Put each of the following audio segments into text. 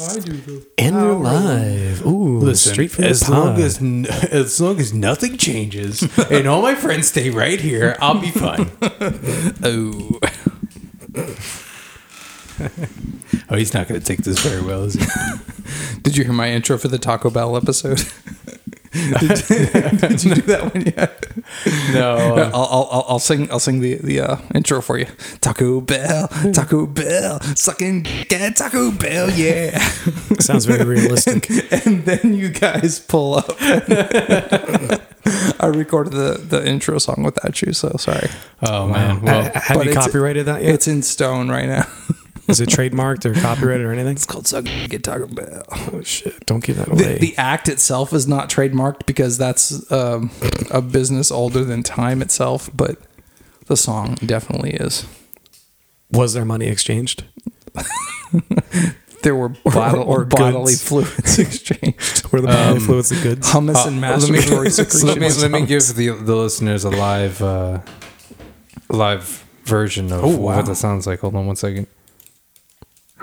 Oh, I do though. And we're live. Ooh, Listen, straight from as the long pod. as n- as long as nothing changes and all my friends stay right here, I'll be fine. Oh, Oh, he's not going to take this very well, is he? did you hear my intro for the Taco Bell episode? did, did you do that one yet? No. I'll, I'll, I'll, I'll sing. I'll sing the the uh, intro for you. Taco Bell, Taco Bell, sucking get Taco Bell, yeah. sounds very realistic. and then you guys pull up. I recorded the the intro song without you, so sorry. Oh man. Well, Uh, have but you it's- copyrighted that yet? It's in stone right now. Is it trademarked or copyrighted or anything? It's called sucking get Taco Bell. Oh shit! Don't give that The, away. the act itself is not trademarked because that's um, a business older than time itself, but the song definitely is. Was there money exchanged? There were bottle, or bodily goods. fluids exchanged. Were the bodily fluids the goods? Hummus and uh, let me, masturbatory secretions. let me let me give the the listeners a live uh, live version of Oh, wow. what that sounds like. Hold on one second.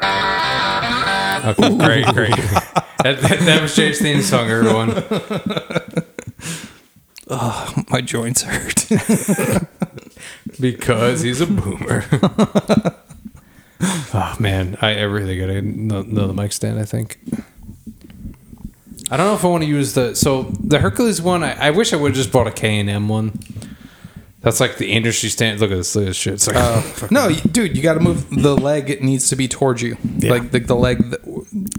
Okay, great, great. that, that, that was James' theme song, everyone. Oh, My joints hurt. Because he's a boomer. oh man, I, I really gotta know, know the mic stand. I think. I don't know if I want to use the so the Hercules one. I, I wish I would have just bought a K and M one. That's like the industry standard. Look at this, look at this shit. It's like Uh, no, you- dude, you got to move the leg. It needs to be towards you, Yeah. like the, the leg. That,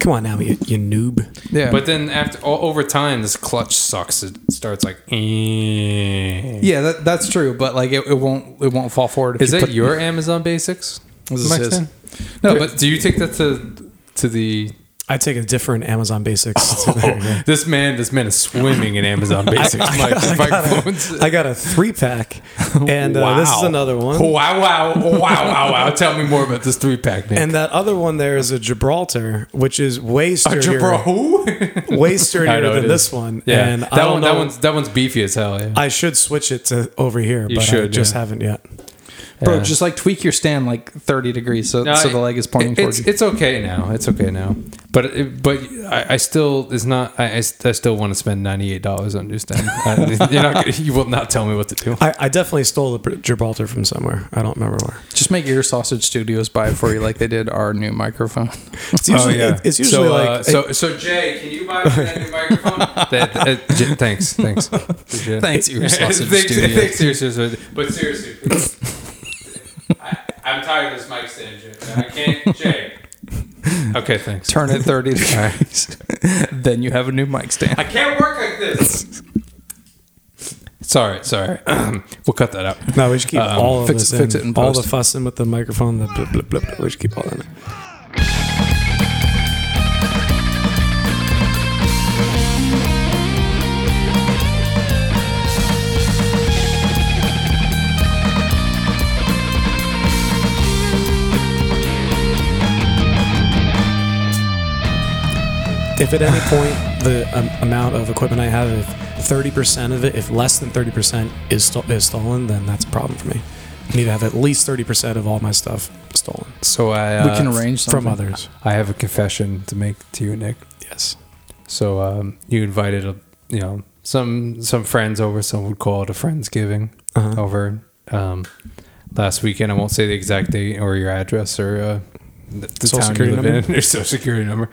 Come on now, you, you noob. yeah, But then after o- over time, this clutch sucks. It starts like. eh. yeah, that, that's true. But like, it, it won't it won't fall forward. if Is you that put- your Amazon Basics? This is his. stand? No, but but do you take that to to the? I take a different Amazon Basics. There you go. This man, this man is swimming in Amazon Basics mic- microphones. I got a three pack, and uh, this is another one. Wow, wow, wow, wow, wow. Tell me more about this three pack, man. And that other one there is a Gibraltar, which is way sturdier, who? way sturdier know than this one. Yeah, and I that one, know, that one's that one's beefy as hell. Yeah, I should switch it to over here, but I should, just yeah. haven't yet. Bro, Yeah. just like tweak your stand like thirty degrees, so No, so the leg is pointing it- towards it's, you. It's okay now. It's okay now. But it, but I, I still is not. I, I s- I still want to spend ninety eight dollars on new stand. Uh, You're not. You will not tell me what to do. I, I definitely stole the Gibraltar from somewhere. I don't remember where. Just make your Sausage Studios buy it for you, like they did our new microphone. It's usually, it- it's usually so, like uh, so so Jay, can you buy me that new microphone? that, that- J- thanks, thanks, Appreciate it. Thanks, Ear Sausage thanks, Studios. thanks, Ear Sausage. But seriously, I, I'm tired of this mic stand, Jay. I can't, Jay. Okay, thanks. Turn it thirty degrees, then you have a new mic stand. I can't work like this. Sorry, sorry. we'll cut that out. no, we should keep Um, all of fix- this fix in. it in all post. the fussing with the microphone, the blip, blip, blip, blip. We should keep all that in. If at any point the um, amount of equipment I have, if thirty percent of it, if less than thirty percent is sto- is stolen, then that's a problem for me. I need to have at least thirty percent of all my stuff stolen So I we uh, can arrange something. from others. I have a confession to make to you, Nick. Yes. So um, you invited a you know some some friends over. Some would call it a friendsgiving Uh-huh. over um, last weekend. I won't say the exact date or your address or uh, the, the town security you live number? in, your social security number.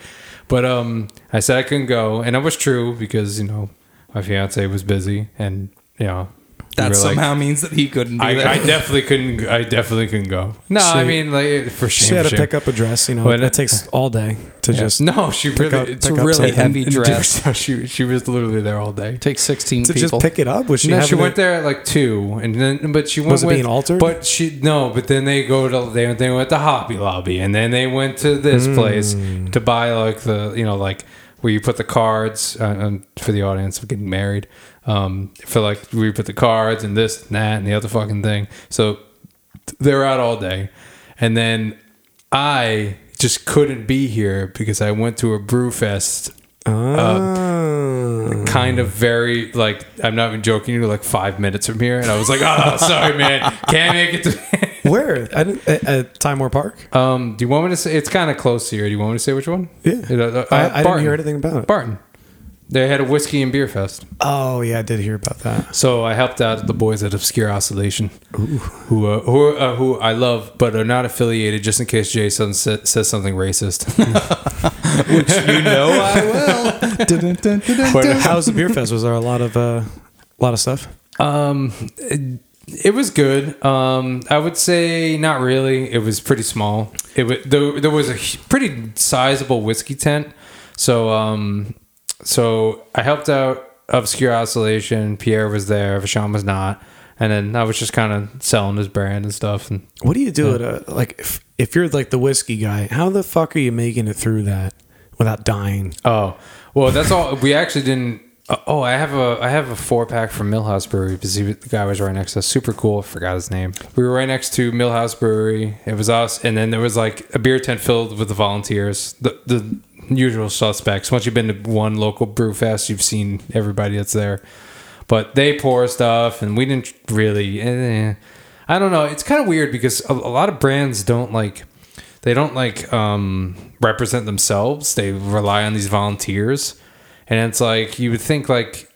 But um, I said I couldn't go, and that was true because you know my fiance was busy, and you know we That were like- somehow means that he couldn't do I, that. I definitely couldn't. I definitely couldn't go. No, I mean like for shame. She had to shame. pick up a dress. You know, But- it takes all day to Yeah. just no, she really. up- it's pick up really something. heavy and- dress. and she she was literally there all day. Take sixteen to people. just pick it up. Was she? no, she went it- there at like two, and then but she went. Was it with, being altered? But she no, but then they go to they they went to Hobby Lobby, and then they went to this Hmm. place to buy like the you know like where you put the cards uh, um, for the audience of getting married. Um, for like where you put the cards and this and that and the other fucking thing. So they're out all day, and then I just couldn't be here because I went to a brew fest Oh. kind of very like I'm not even joking You're like five minutes from here, and I was like, oh, sorry, man, can't make it to. Where? I didn't, at, at Time War Park? um, do you want me to say it's kind of close here? Do you want me to say which one? Yeah. Uh, uh, I, I didn't Barton. hear anything about it. Barton. They had a whiskey and beer fest. Oh, yeah, I did hear about that. So I helped out the boys at Obscure Oscillation, who uh, who uh, who I love, but are not affiliated. Just in case Jason sa- says something racist. Which you know I will. Dun, dun. How was the beer fest? Was there a lot of uh, a lot of stuff? Um, it, it was good. Um, I would say not really. It was pretty small. It was there, there was a pretty sizable whiskey tent. So um, so I helped out Obscure Oscillation. Pierre was there. Vashon was not. And then I was just kind of selling his brand and stuff. And What do you do at a like if, if you're like the whiskey guy? How the fuck are you making it through that without dying? Oh, well, that's all. We actually didn't. uh, Oh, I have a I have a four pack from Millhouse Brewery because he, the guy was right next to us. Super cool. I forgot his name. We were right next to Millhouse Brewery. It was us, and then there was like a beer tent filled with the volunteers, the the usual suspects. Once you've been to one local brew fest, you've seen everybody that's there. But they pour stuff, and we didn't really. Eh, I don't know. It's kind of weird because a, a lot of brands don't like they don't like um, represent themselves. They rely on these volunteers, and it's like you would think like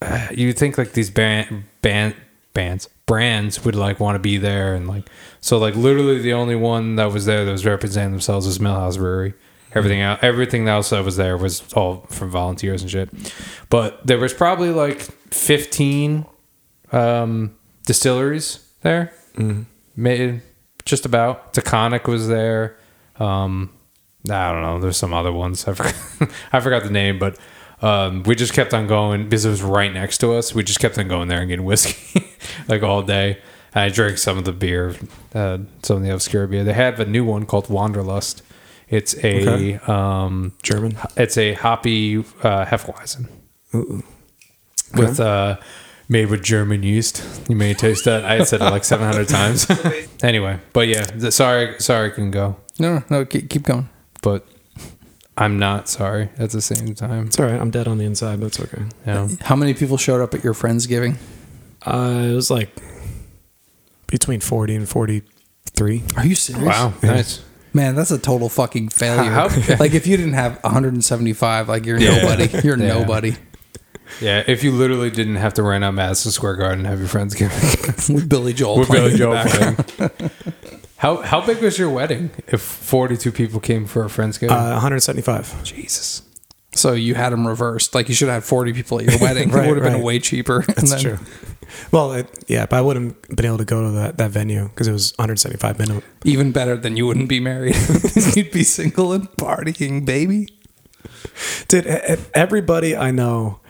uh, you would think like these band band bands brands would like want to be there and like so like literally the only one that was there that was representing themselves was Millhouse Brewery. Everything else, everything else that was there was all from volunteers and shit. But there was probably like fifteen um, distilleries there. Made just about. Taconic was there. Um, I don't know. There's some other ones. I forgot, I forgot the name, but um, we just kept on going because it was right next to us. We just kept on going there and getting whiskey like all day. And I drank some of the beer, uh, some of the obscure beer. They have a new one called Wanderlust. It's a Okay. um, German. it's a hoppy uh, Hefeweizen with uh, made with German yeast. You may taste that. I said it like 700 times. anyway, but yeah, the, sorry, sorry, I can go, No, no, no. Keep, keep going. but I'm not sorry at the same time. It's all right. I'm dead on the inside, but it's okay. You know? How many people showed up at your friendsgiving? Uh, it was like between 40 and 43. Are you serious? Wow, nice. Man, that's a total fucking failure. How- like if you didn't have 175, like you're Yeah. nobody. You're Yeah. nobody. Yeah, if you literally didn't have to rent out Madison Square Garden and have your friends give With Billy Joel. with playing Billy Joel playing. How how big was your wedding? If 42 people came for a friendsgiving, Uh, 175. Jesus. So you had them reversed. Like you should have had 40 people at your wedding. Right, it would have been way cheaper. That's then- true. Well, it, yeah, but I wouldn't been able to go to that, that venue because it was 175 minimum. Even better than you wouldn't be married. You'd be single and partying, baby. Dude, e- everybody I know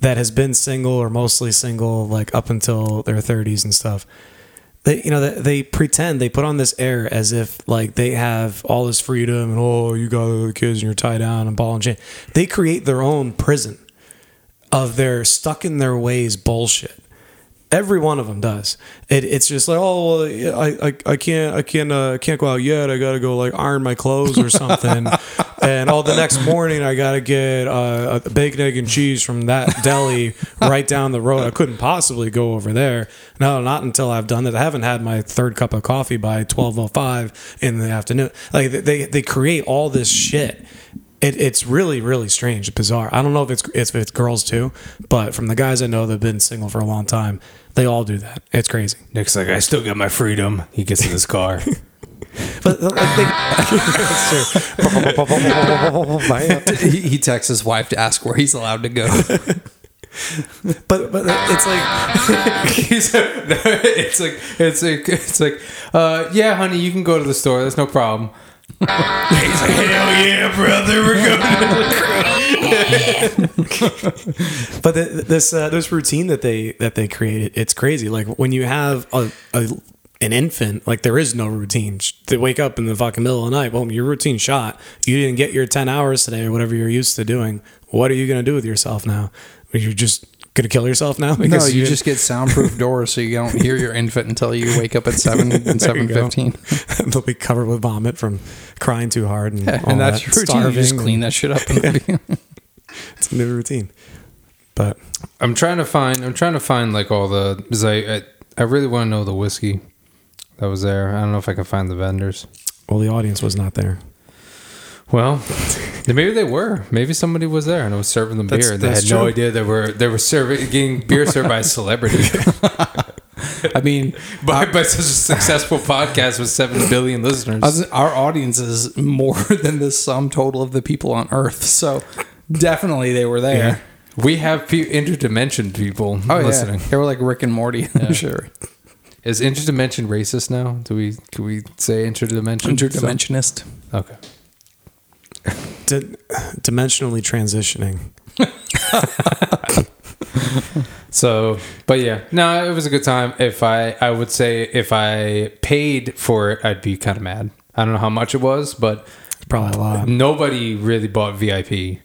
that has been single or mostly single, like up until their 30s and stuff, they, you know, they, they pretend they put on this air as if like they have all this freedom and oh, you got the kids and you're tied down and ball and chain. They create their own prison of their stuck in their ways bullshit. Every one of them does. It, it's just like, oh, well, I, I, I can't, I can't, uh, can't go out yet. I gotta go like iron my clothes or something. and all the next morning I gotta get uh, a bacon, egg, and cheese from that deli right down the road. I couldn't possibly go over there. No, not until I've done that. I haven't had my third cup of coffee by twelve oh five in the afternoon. Like they, they create all this shit. It, it's really, really strange, bizarre. I don't know if it's if it's girls too, but from the guys I know that've been single for a long time, they all do that. It's crazy. Nick's like, I still got my freedom. He gets in his car. But like, they, he, he texts his wife to ask where he's allowed to go. but but it's like He's it's like it's like it's like uh, yeah, honey, you can go to the store. That's no problem. He's like, hell yeah, brother, we're going. but the, this uh, this routine that they that they created it's crazy. Like when you have a, a an infant like there is no routine. They wake up in the fucking middle of the night well your routine shot. You didn't get your 10 hours today or whatever you're used to doing. What are you going to do with yourself now? You're just going to kill yourself now no, because you just get soundproof doors so you don't hear your infant until you wake up at 7 and There you go. 7.15. they'll be covered with vomit from crying too hard and, all and that's that, your routine. You just clean that shit up. In the it's a new routine But I'm trying to find. I'm trying to find like all the. Because I, I, I really want to know the whiskey that was there. I don't know if I can find the vendors. well, the audience was not there. Well, maybe they were. Maybe somebody was there and was serving them That's- beer. They had no idea they were they were serving getting beer served by a celebrity. I mean, by, by such a successful podcast with seven billion listeners. Was- our audience is more than the sum total of the people on Earth. So definitely they were there. we have pe- interdimension people Oh listening. yeah, they were like Rick and Morty. I'm sure. Is interdimension racist now? Do we can we say interdimension? Interdimensionist. Okay. Di- dimensionally transitioning. So, but yeah, no, it was a good time. If I, I would say if I paid for it, I'd be kind of mad. I don't know how much it was, but It's probably a lot. nobody really bought VIP.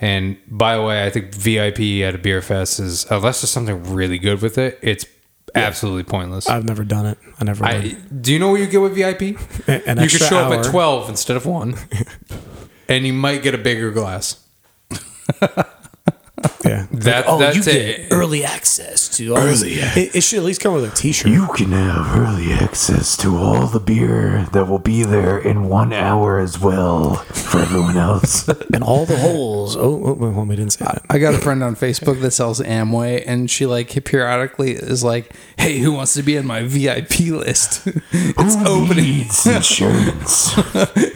And by the way, I think VIP at a beer fest is unless there's something really good with it, it's absolutely pointless. I've never done it. I never. I, do you know what you get with VIP? An you could show up at 12 instead of 1 and you might get a bigger glass Yeah. that, oh, that's you it get early access to all early. It, it should at least come with a T-shirt. You can have early access to all the beer that will be there in one hour as well for everyone else. and all the holes. Oh, oh, well, we didn't say that. I got a friend on Facebook that sells Amway, and she like periodically is like, "Hey, who wants to be on my VIP list? it's Who opening. needs insurance?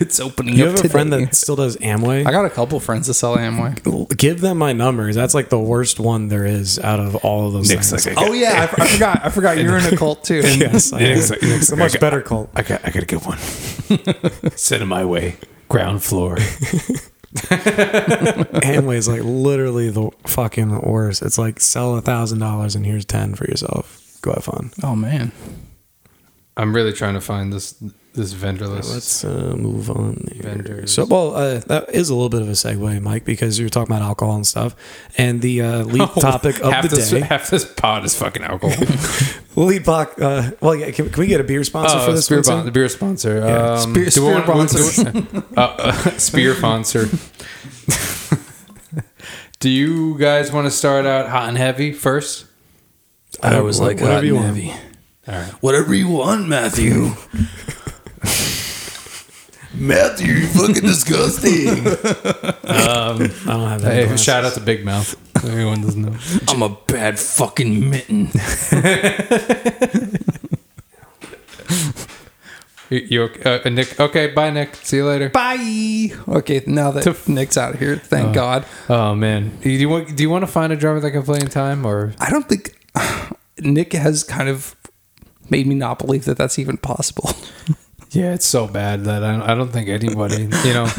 It's opening. You up have a today. friend that still does Amway. I got a couple friends that sell Amway. Give them my numbers. That's like the worst one there is out of all of those Nick's things. like, Oh yeah, I, I forgot. I forgot you're in a cult too. yes, I am. Nick's like- it's a much better cult. I got, I got a good one. Send it my way. Ground floor. Amway is like literally the fucking worst. It's like sell a thousand dollars and here's ten for yourself. Go have fun. Oh man, I'm really trying to find this this vendor list. Let's uh, move on. Here. Vendors. So, well, uh, that is a little bit of a segue, Mike, because you were talking about alcohol and stuff. And the uh, lead topic of Oh, half the this, day, Half this pod is fucking alcohol. lead pod, uh, well, yeah, can, can we get a beer sponsor for oh, this spear one? bon- the beer sponsor. Yeah, Um, spear- spear sponsor. do we- uh, uh, spear sponsor. do you guys want to start out hot and heavy first? I was like, whatever you want. All right. whatever you want, Matthew. Matthew, you fucking disgusting. I don't have that. Hey, shout out to Big Mouth. Everyone doesn't know. I'm a bad fucking mitten. You, you uh, Nick? Okay, bye, Nick. See you later. Bye. Okay, now that Nick's out here, thank God. Oh man, do you want do you want to find a drummer that can play in time or? I don't think Nick has kind of made me not believe that that's even possible. Yeah, it's so bad that I don't, I don't think anybody, you know,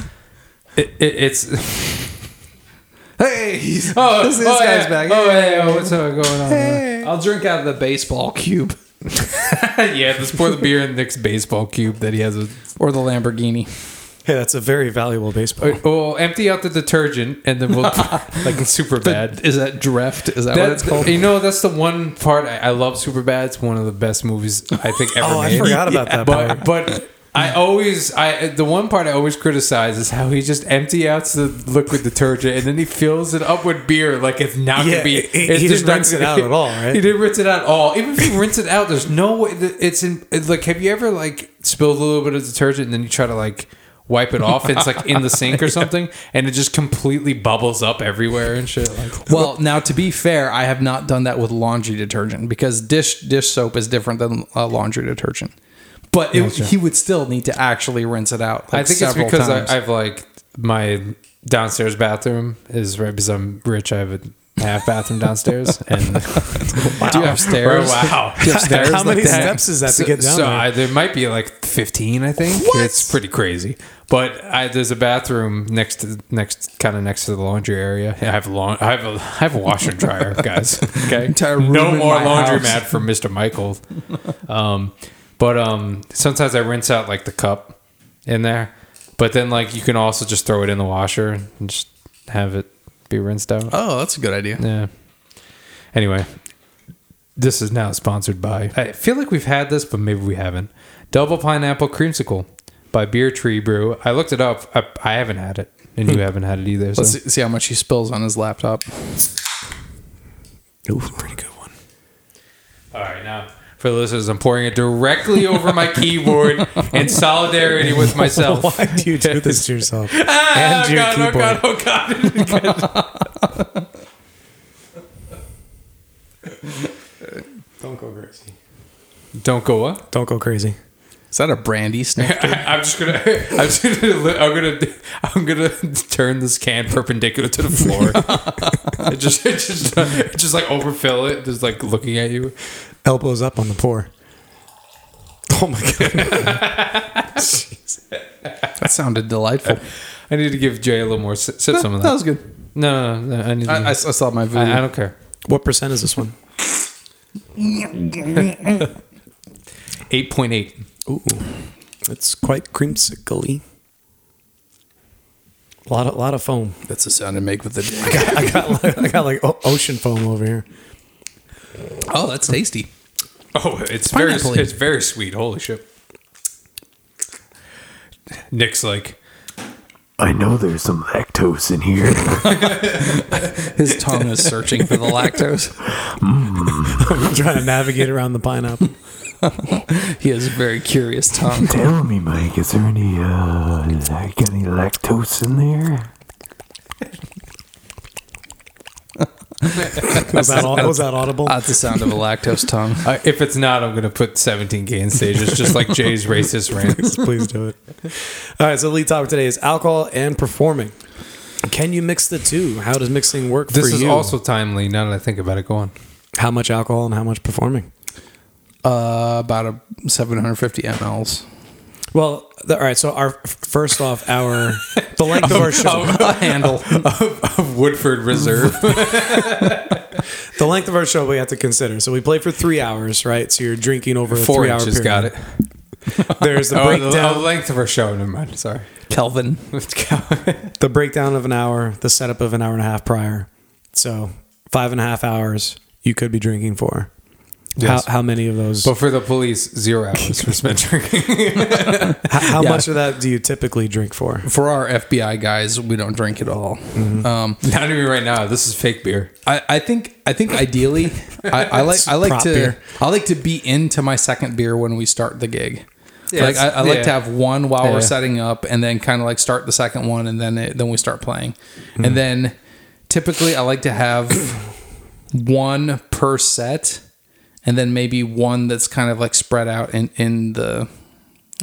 it, it, it's. hey, he's, Oh, this, this oh, guy's yeah. back. Oh, hey, oh, what's up going on? Uh? Hey. I'll drink out of the baseball cube yeah, let's pour the beer in Nick's baseball cube that he has. A, or the Lamborghini. Hey, that's a very valuable baseball. we'll empty out the detergent and then we'll like super bad. Is that Dreft? Is that, what it's called? you know, that's the one part I, I love. Super bad. It's one of the best movies I think ever Oh, I forgot about that But part. but I always I the one part I always criticize is how he just empty out the liquid detergent and then he fills it up with beer like it's not Yeah, gonna be. he- he didn't just not rinse it out at all, right? He didn't rinse it out at all. Even if you rinse it out, there's no way. That it's in. It's like, have you ever like spilled a little bit of detergent and then you try to like wipe it off? It's like in the sink or something, and it just completely bubbles up everywhere and shit. Like, Well, now to be fair, I have not done that with laundry detergent because dish dish soap is different than uh, laundry detergent. But it, he would still need to actually rinse it out. I like, think it's because times. I, I've like my downstairs bathroom is right because I'm rich. I have a half bathroom downstairs, and Do you have stairs? wow, Do you have stairs How many that? steps is that so, to get down so there? I, there? might be like 15 i think. It's pretty crazy. But I, there's a bathroom next to next kind of next to the laundry area. I have a long i have a i have a washer and dryer guys. Okay. Entire room no more my laundromat house. for mr michael. Um but um sometimes i rinse out like the cup in there. But then like you can also just throw it in the washer and just have it be rinsed out Oh, that's a good idea. yeah. Anyway, this is now sponsored by. I feel like we've had this, but maybe we haven't. Double pineapple creamsicle by Beer Tree Brew. I looked it up. I, I haven't had it, and you hmm. haven't had it either. So. Let's see, see how much he spills on his laptop. Ooh, pretty good one. All right, now for the listeners, I'm pouring it directly over my keyboard in solidarity with myself. Why do you do this to yourself? Ah, and your oh keyboard. God, oh God, oh God. Don't go crazy. Don't go what? Don't go crazy. Is that a brandy snifter? I'm just gonna, I'm just gonna, I'm gonna, I'm gonna turn this can perpendicular to the floor. it just, just, just like overfill it, just like looking at you. Elbows up on the pour. Oh my god. that sounded delightful. I need to give Jay a little more. Sip, sip some of that. That was good. no, no, no, I need. To, I, I, I I, saw my video. I don't care. What percent is this one? Eight point eight. Ooh. It's quite creamsicle A lot of, lot of foam. That's the sound I make with the dick. I got like, I got like o- ocean foam over here. Oh, that's tasty. Oh, it's very, Pineapple. it's very sweet. Holy shit. Nick's like, I know there's some lactose in here. His tongue is searching for the lactose. I'm mm. trying to navigate around the pineapple. He has a very curious tongue. Tell me, Mike, is there any uh, got any lactose in there? Was that, was that audible? That's the sound of a lactose tongue. uh, if it's not, I'm gonna put 17 gain stages, just like Jay's racist rants. Please do it. All right, so the lead topic today is alcohol and performing. Can you mix the two? How does mixing work This for is also timely. Now that I think about it, go on. how much alcohol and how much performing? Uh, about a 750 mLs. Well, the, all right. So our first off, our the length of our show, A handle. of, of Woodford Reserve. the length of our show we have to consider. So we play for three hours, right? So you're drinking over a Four three hour period. Got it. There's the Oh, breakdown. oh, the length of our show. Never mind. Sorry. Kelvin. the breakdown of an hour, the setup of an hour and a half prior. So five and a half hours you could be drinking for. Yes. How, how many of those? but for the police, zero hours for spent drinking. how how Yeah. much of that do you typically drink for? For our FBI guys, we don't drink at all. Um, Not even right now. This is fake beer. I, I think I think ideally I, I like I like to beer. I like to be into my second beer when we start the gig. Yeah, like I, I like yeah. to have one while Yeah. we're setting up, and then kind of like start the second one, and then it, then we start playing, and then typically I like to have one per set, and then maybe one that's kind of like spread out in in the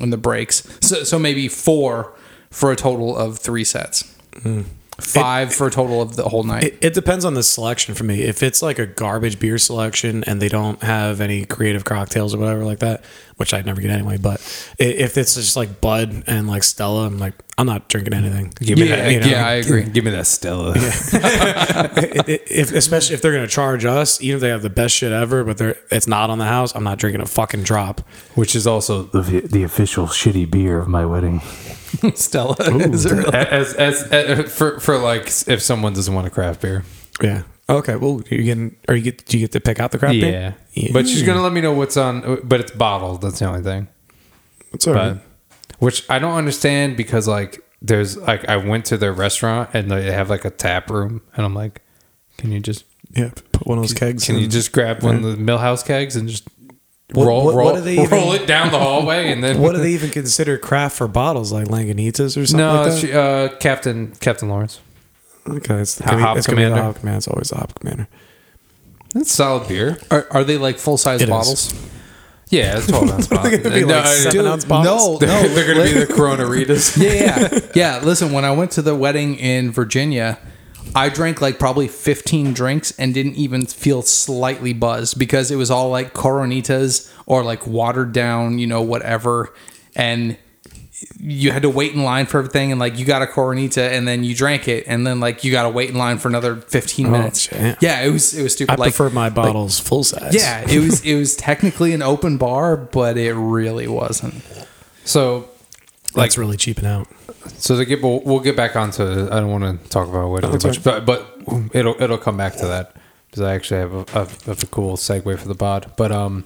in the breaks. So so maybe four for a total of three sets. Hmm. Five for a total of the whole night. It, it depends on the selection for me. If it's like a garbage beer selection and they don't have any creative cocktails or whatever like that, which I'd never get anyway, but if it's just like Bud and like Stella, I'm like, I'm not drinking anything. Give me yeah, that. you know, yeah, I agree. Give me that Stella. It- it- if, especially if they're going to charge us, even if they have the best shit ever, but they're it's not on the house, I'm not drinking a fucking drop. Which is also The, the official shitty beer of my wedding. Stella. Is it really? as, as, as for for like if someone doesn't want a craft beer. Yeah. Okay. Well, you getting? Are you get? Do you get to pick out the crap beer? Yeah. Yeah. But she's gonna let me know what's on. But it's bottled. That's the only thing. It's all right. But which I don't understand because like there's like I went to their restaurant and they have like a tap room and I'm like, can you just Yeah. Put one of those kegs. can you just grab one of the Millhouse kegs and just What- roll what- roll, what they roll even- it down the hallway and then What do they even consider craft for bottles like Lagunitas or something no like that? she, uh, Captain Captain Lawrence. Okay, it's, the, Hop it's gonna be the Commander. Hop Commander. It's always the Hop Commander. That's solid beer. Are, are they like full size It is. bottles? Yeah, it's twelve ounce bottle. They're gonna be like seven ounce bottles. No, no. they're gonna be the Corona Ritas. yeah, yeah, yeah. Listen, when I went to the wedding in Virginia, I drank like probably 15 drinks and didn't even feel slightly buzzed because it was all like Coronitas or like watered down, you know, whatever. And you had to wait in line for everything and like you got a Coronita and then you drank it and then like you got to wait in line for another 15 minutes. shit. Yeah, it was it was stupid. I like, prefer my bottles full size. yeah, it was it was technically an open bar, but it really wasn't. So that's really cheaping out. So to get we'll, we'll get back onto. I don't want to talk about wedding that's much, but but it'll it'll come back to that because I actually have a, a, have a cool segue for the pod. But um,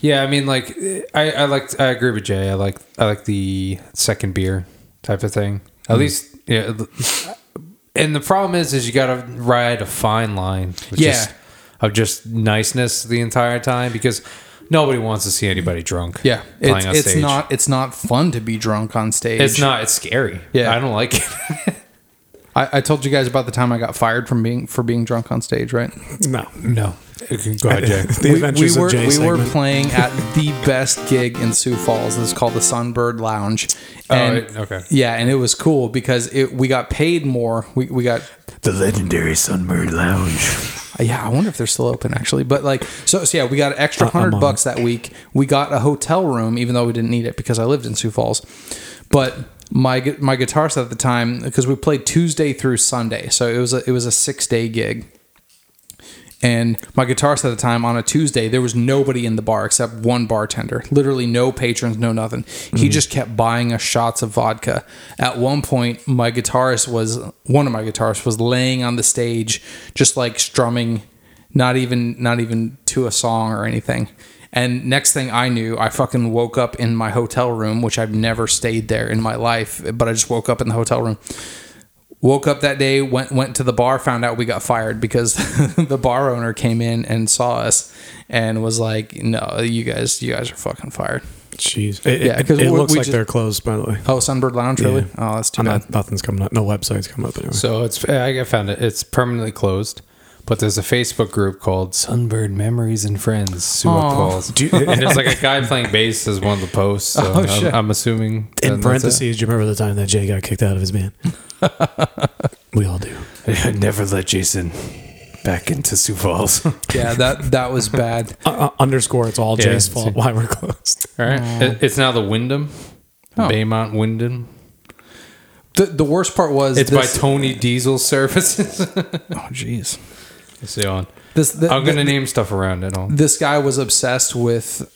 yeah, I mean like I I like I agree with Jay. I like I like the second beer type of thing. At mm. least yeah. And the problem is, is you got to ride a fine line. Yeah. Is, of just niceness the entire time because nobody wants to see anybody drunk. Yeah, playing it's, on it's not it's not fun to be drunk on stage. It's not. It's scary. Yeah. I don't like it. I, I told you guys about the time I got fired from being for being drunk on stage, right? No. no. Go ahead, Jay. The Adventures we were of Jay we segment. were playing at the best gig in Sioux Falls. It's called the Sunbird Lounge. And it- okay. Yeah, and it was cool because it we got paid more. We we got The legendary Sunbird Lounge. yeah, I wonder if they're still open actually. But like so, so yeah, we got an extra Uh, hundred bucks that week. We got a hotel room even though we didn't need it because I lived in Sioux Falls. But my my guitarist at the time because we played Tuesday through Sunday, so it was a, it was a six day gig. And my guitarist at the time on a Tuesday, there was nobody in the bar except one bartender. Literally no patrons, no nothing. He mm-hmm. just kept buying us shots of vodka. At one point, my guitarist was one of my guitarists was laying on the stage, just like strumming, not even not even to a song or anything. And next thing I knew, I fucking woke up in my hotel room, which I've never stayed there in my life, but I just woke up in the hotel room woke up that day went went to the bar found out we got fired because the bar owner came in and saw us and was like no you guys you guys are fucking fired Jeez. It, Yeah, yeah, 'cause it we- looks like just- they're closed, by the way. oh sunbird lounge really Yeah. oh that's too I'm bad not, nothing's coming up. No website's coming up anyway. So it's I found it. It's permanently closed, but there's a Facebook group called Sunbird Memories and Friends. Sioux Aw. Falls, and there's like a guy playing bass as one of the posts. So Oh, I'm, shit. I'm assuming that- In that's parentheses, do you remember the time that Jay got kicked out of his band? we all do. it. Never let Jason back into Sioux Falls. Yeah that that was bad Uh, uh, underscore, it's all Yeah, Jay's it's- fault why we're closed. right, It- it's now the Wyndham, Oh. Baymont Wyndham. the, the worst part was It's this, by Tony Diesel Services. oh jeez See on. this the, I'm gonna the- name stuff around it all. this guy was obsessed with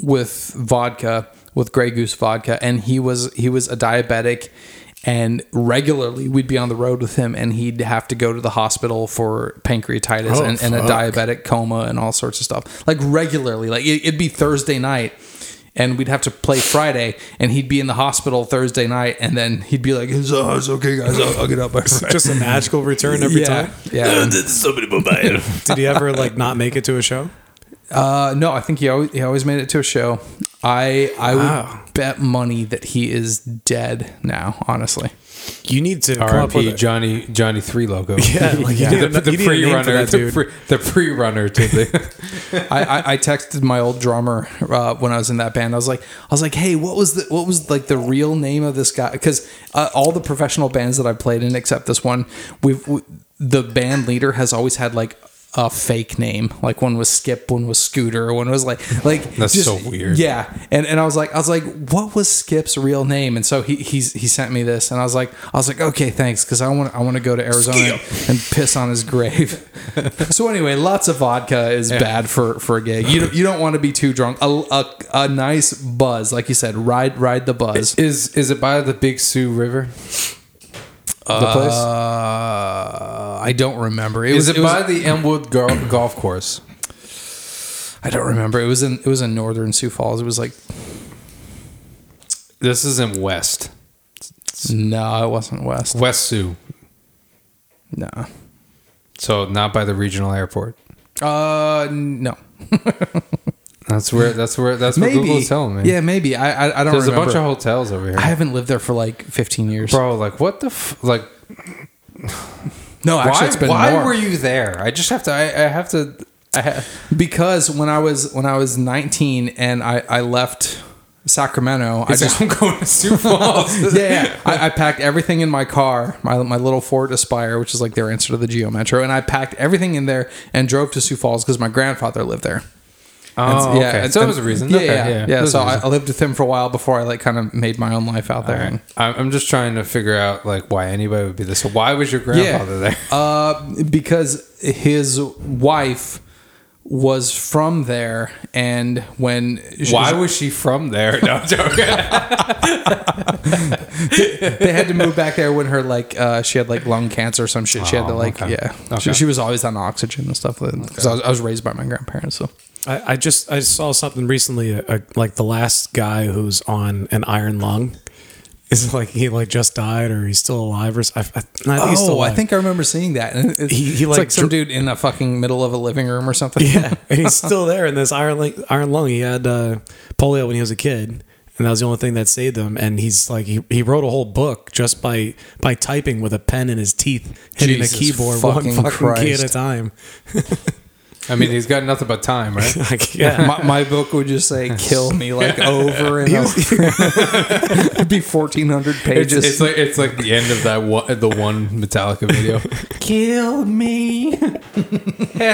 with vodka with Grey Goose vodka, and he was he was a diabetic, and regularly we'd be on the road with him, and he'd have to go to the hospital for pancreatitis Oh, and, and a diabetic coma and all sorts of stuff, like regularly. Like it, it'd be Thursday night. And we'd have to play Friday, and he'd be in the hospital Thursday night, and then he'd be like, "It's, oh, it's okay, guys. I'll, I'll get up by Friday." Just a magical return every yeah, time. yeah. Somebody buy Did he ever like not make it to a show? Uh, no, I think he always, he always made it to a show. I I Wow. would bet money that he is dead now. Honestly, You need to come up with a, Johnny Johnny Three logo. Yeah, like you need the, a- the you need a pre name for runner, that the, dude. pre, the pre runner to the. I, I I texted my old drummer uh, when I was in that band. I was like I was like, hey, what was the what was like the real name of this guy? Because uh, all the professional bands that I played in, except this one, we've we, the band leader has always had like a fake name. Like one was Skip, one was Scooter, one was like like That's so weird. Yeah, and and I was like I was like, what was Skip's real name? And so he he's he sent me this, and I was like I was like, okay, thanks, because I want I want to go to Arizona and piss on his grave. so anyway, lots of vodka is bad for for a gig. You don't, you don't want to be too drunk. A, a, a nice buzz, like you said, ride ride the buzz. Is is it by the Big Sioux River? The place. Uh, I don't remember. It is was, it, it was- by the Elmwood Gol- Golf Course? I don't remember. It was in it was in northern Sioux Falls. It was like This is in West no, it wasn't west. West Sioux, No. so not by the regional airport. Uh, no. That's where that's where that's what Google's telling me. Yeah, maybe. I I, I don't know. there's remember. a bunch of hotels over here, I haven't lived there for like 15 years. bro. Like what the f- like? no, actually, why it's been why more. were you there? I just have to. I, I have to. I ha- because when I was when I was 19 and I I left Sacramento, I just I'm going to Sioux Falls. yeah, yeah. I, I packed everything in my car, my, my little Ford Aspire, which is like their answer to the Geo Metro, and I packed everything in there and drove to Sioux Falls because my grandfather lived there. Oh, yeah, okay. and- so it was a reason. Yeah, Okay, yeah, yeah. Was so I. I lived with him for a while before I like kind of made my own life out there. Alright. I'm I'm just trying to figure out like why anybody would be this. So why was your grandfather there? Uh, because his wife was from there, and when Why was she from there? No I'm joking. they had to move back there when her like uh, she had like lung cancer or some shit. She had to Oh, like okay. yeah. Okay. She, she was always on oxygen and stuff. Because I, was, I was raised by my grandparents, so I, I just I saw something recently, uh, uh, like the last guy who's on an iron lung Is like he like just died or he's still alive or I, I, I think he's still Oh, I think I remember seeing that. And it's, He- he, it's like, like some dude in a fucking middle of a living room or something. yeah, and he's still there in this iron lung, iron lung. He had uh, polio when he was a kid, and that was the only thing that saved him. And he's like he, he wrote a whole book just by by typing with a pen in his teeth, hitting Jesus a keyboard one fucking fucking key at a time. I mean, he's got nothing but time, right? Yeah, my, my book would just say "kill me" like over and over. It'd be fourteen hundred pages. it's like it's like the end of that one, the one Metallica video. Kill me,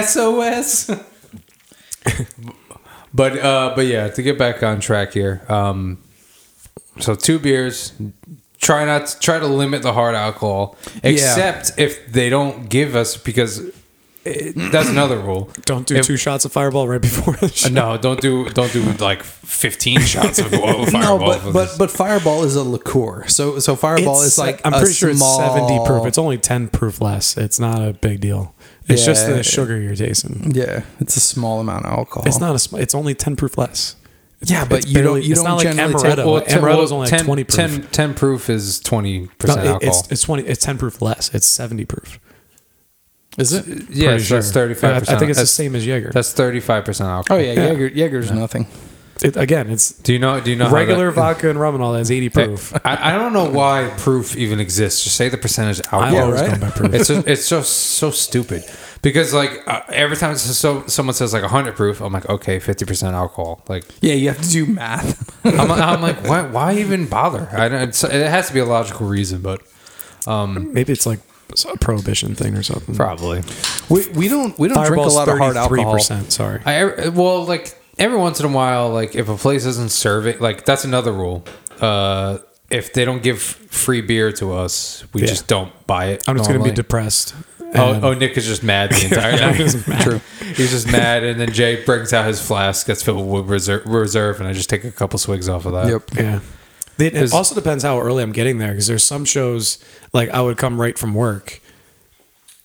SOS. but uh, but yeah, to get back on track here. Um, so two beers. Try not to, try to limit the hard alcohol, except if they don't give us because it, that's another rule. don't do If- two shots of Fireball right before the show. No, don't do don't do like fifteen shots of oil no, fireball. but but but Fireball is a liqueur. So so Fireball It's- is like I'm a pretty sure small, it's 70 proof. It's only 10 proof less. It's not a big deal. It's just the sugar you're tasting. yeah, it's a small amount of alcohol. It's not a. sm- It's only 10 proof less. It's, Yeah, but it's you don't- you it's don't not like generally take- amaretto. Well, ten- amaretto is only 10, like 20 proof. 10 10 proof is twenty No, percent it- alcohol. it's it's 20. It's 10 proof less. It's 70 proof. Is it? yeah, Pretty so that's sure. thirty five I, I think it's the same as Jaeger. That's thirty five percent Oh alcohol. yeah, Yeah. Jaeger, Jaeger's nothing. It, again, it's Do you know? Do you know regular that- vodka and rum and all that is 80 proof. I, I don't know why proof even exists. Just say the percentage alcohol. always right? go by proof. It's just, it's so so stupid because like uh, every time so someone says like hundred proof, I'm like okay, fifty percent alcohol. Like Yeah, you have to do math. I'm, I'm like why why even bother? I don't, it has to be a logical reason, but Maybe it's like a prohibition thing or something. probably. we, we don't we don't drink a lot of hard alcohol. 33%. Sorry. I well, like every once in a while, like if a place doesn't serve it, like that's another rule. Uh, if they don't give free beer to us, we Yeah. just don't buy it. I'm just going to be depressed. Oh, oh, Nick is just mad the entire time. He's mad. True. He's just mad, and then Jay brings out his flask, gets filled with reserve, reserve, and I just take a couple swigs off of that. Yep. Yeah. It, also depends how early I'm getting there because there's some shows like I would come right from work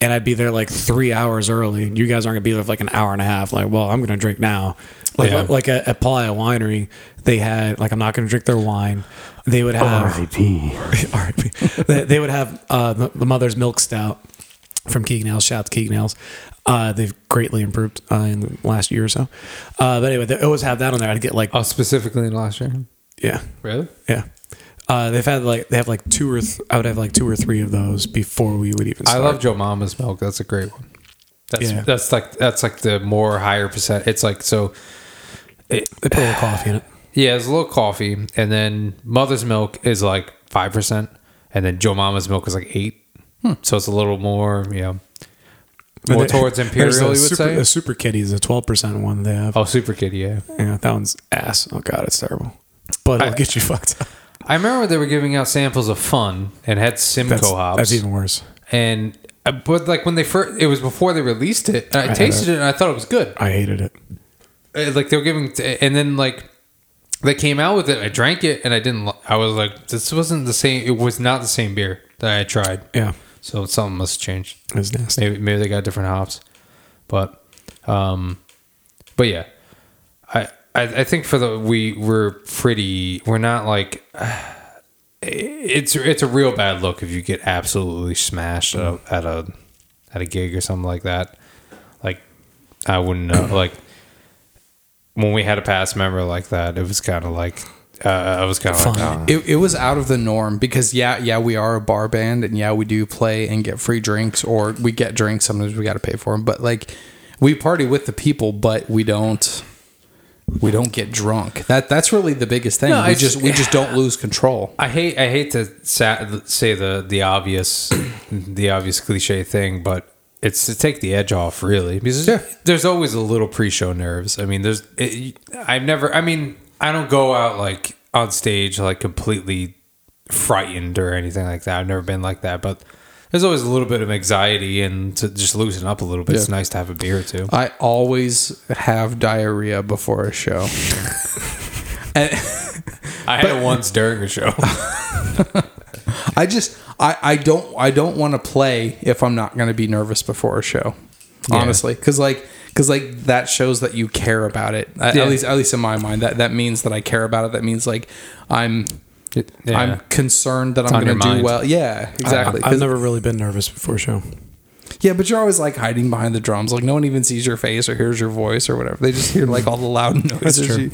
and I'd be there like three hours early. And you guys aren't gonna be there for like an hour and a half. Like, well, I'm gonna drink now. Like, Yeah. like at, at Palaia Winery, they had like I'm not gonna drink their wine. They would have R.I.P. R.I.P. they, they would have uh, the, the mother's milk stout from Keegan Ales. Shout out to Keegan Ales. Uh, they've greatly improved uh, in the last year or so. Uh, but anyway, they always have that on there. I'd get like, Oh, specifically in the last year. Yeah, Really? yeah. Uh, they've had like they have like two or th- I would have like two or three of those before we would even. I love Joe Mama's milk. That's a great one. That's Yeah. that's like that's like the more higher percent. It's like so. It, They put a little coffee in it. Yeah, it's a little coffee, and then mother's milk is like five percent, and then Joe Mama's milk is like eight. So it's a little more, you know, more they- towards imperial. You would super, say. a super kitty is a twelve percent one they have. Oh, Super Kitty, yeah. Yeah, that one's ass. Oh god, it's terrible. But it'll I- get you fucked up. I remember they were giving out samples of Fun and had Simcoe That's, hops. that's even worse. and uh, but like when they first, it was before they released it, and I, had tasted it. it and I thought it was good. I hated it. Uh, Like they were giving, and then like they came out with it. I drank it and I didn't. I was like, this wasn't the same. It was not the same beer that I tried. Yeah, So something must have changed. it was nasty. Maybe maybe they got different hops, but um, but yeah, I I, I think for the we we're pretty. We're not like. It's it's a real bad look if you get absolutely smashed at a, at a at a gig or something like that. Like I wouldn't know. like when we had a past member like that, it was kind of like uh, I was kind of like, oh. It, it was out of the norm because yeah, yeah, we are a bar band and yeah, we do play and get free drinks or we get drinks. Sometimes we got to pay for them, but like we party with the people, but we don't we don't get drunk. That that's really the biggest thing. No, we I just we just don't lose control. I hate I hate to sa- say the the obvious the obvious cliche thing, but it's to take the edge off, really, because Yeah. there's always a little pre-show nerves. I mean, there's it, I've never. I mean, I don't go out like on stage like completely frightened or anything like that. I've never been like that, but there's always a little bit of anxiety and to just loosen up a little bit. It's nice to have a beer or two. I always have diarrhea before a show. and I had it once during a show. I just I, I don't I don't want to play if I'm not going to be nervous before a show. Yeah. Honestly, because like because like that shows that you care about it. At, Yeah. at least at least in my mind that that means that I care about it. That means like I'm Yeah. I'm concerned that I'm going to do well. Yeah, exactly. I, have never really been nervous before a show. Yeah, but you're always like hiding behind the drums. Like no one even sees your face or hears your voice or whatever. They just hear like all the loud noises you,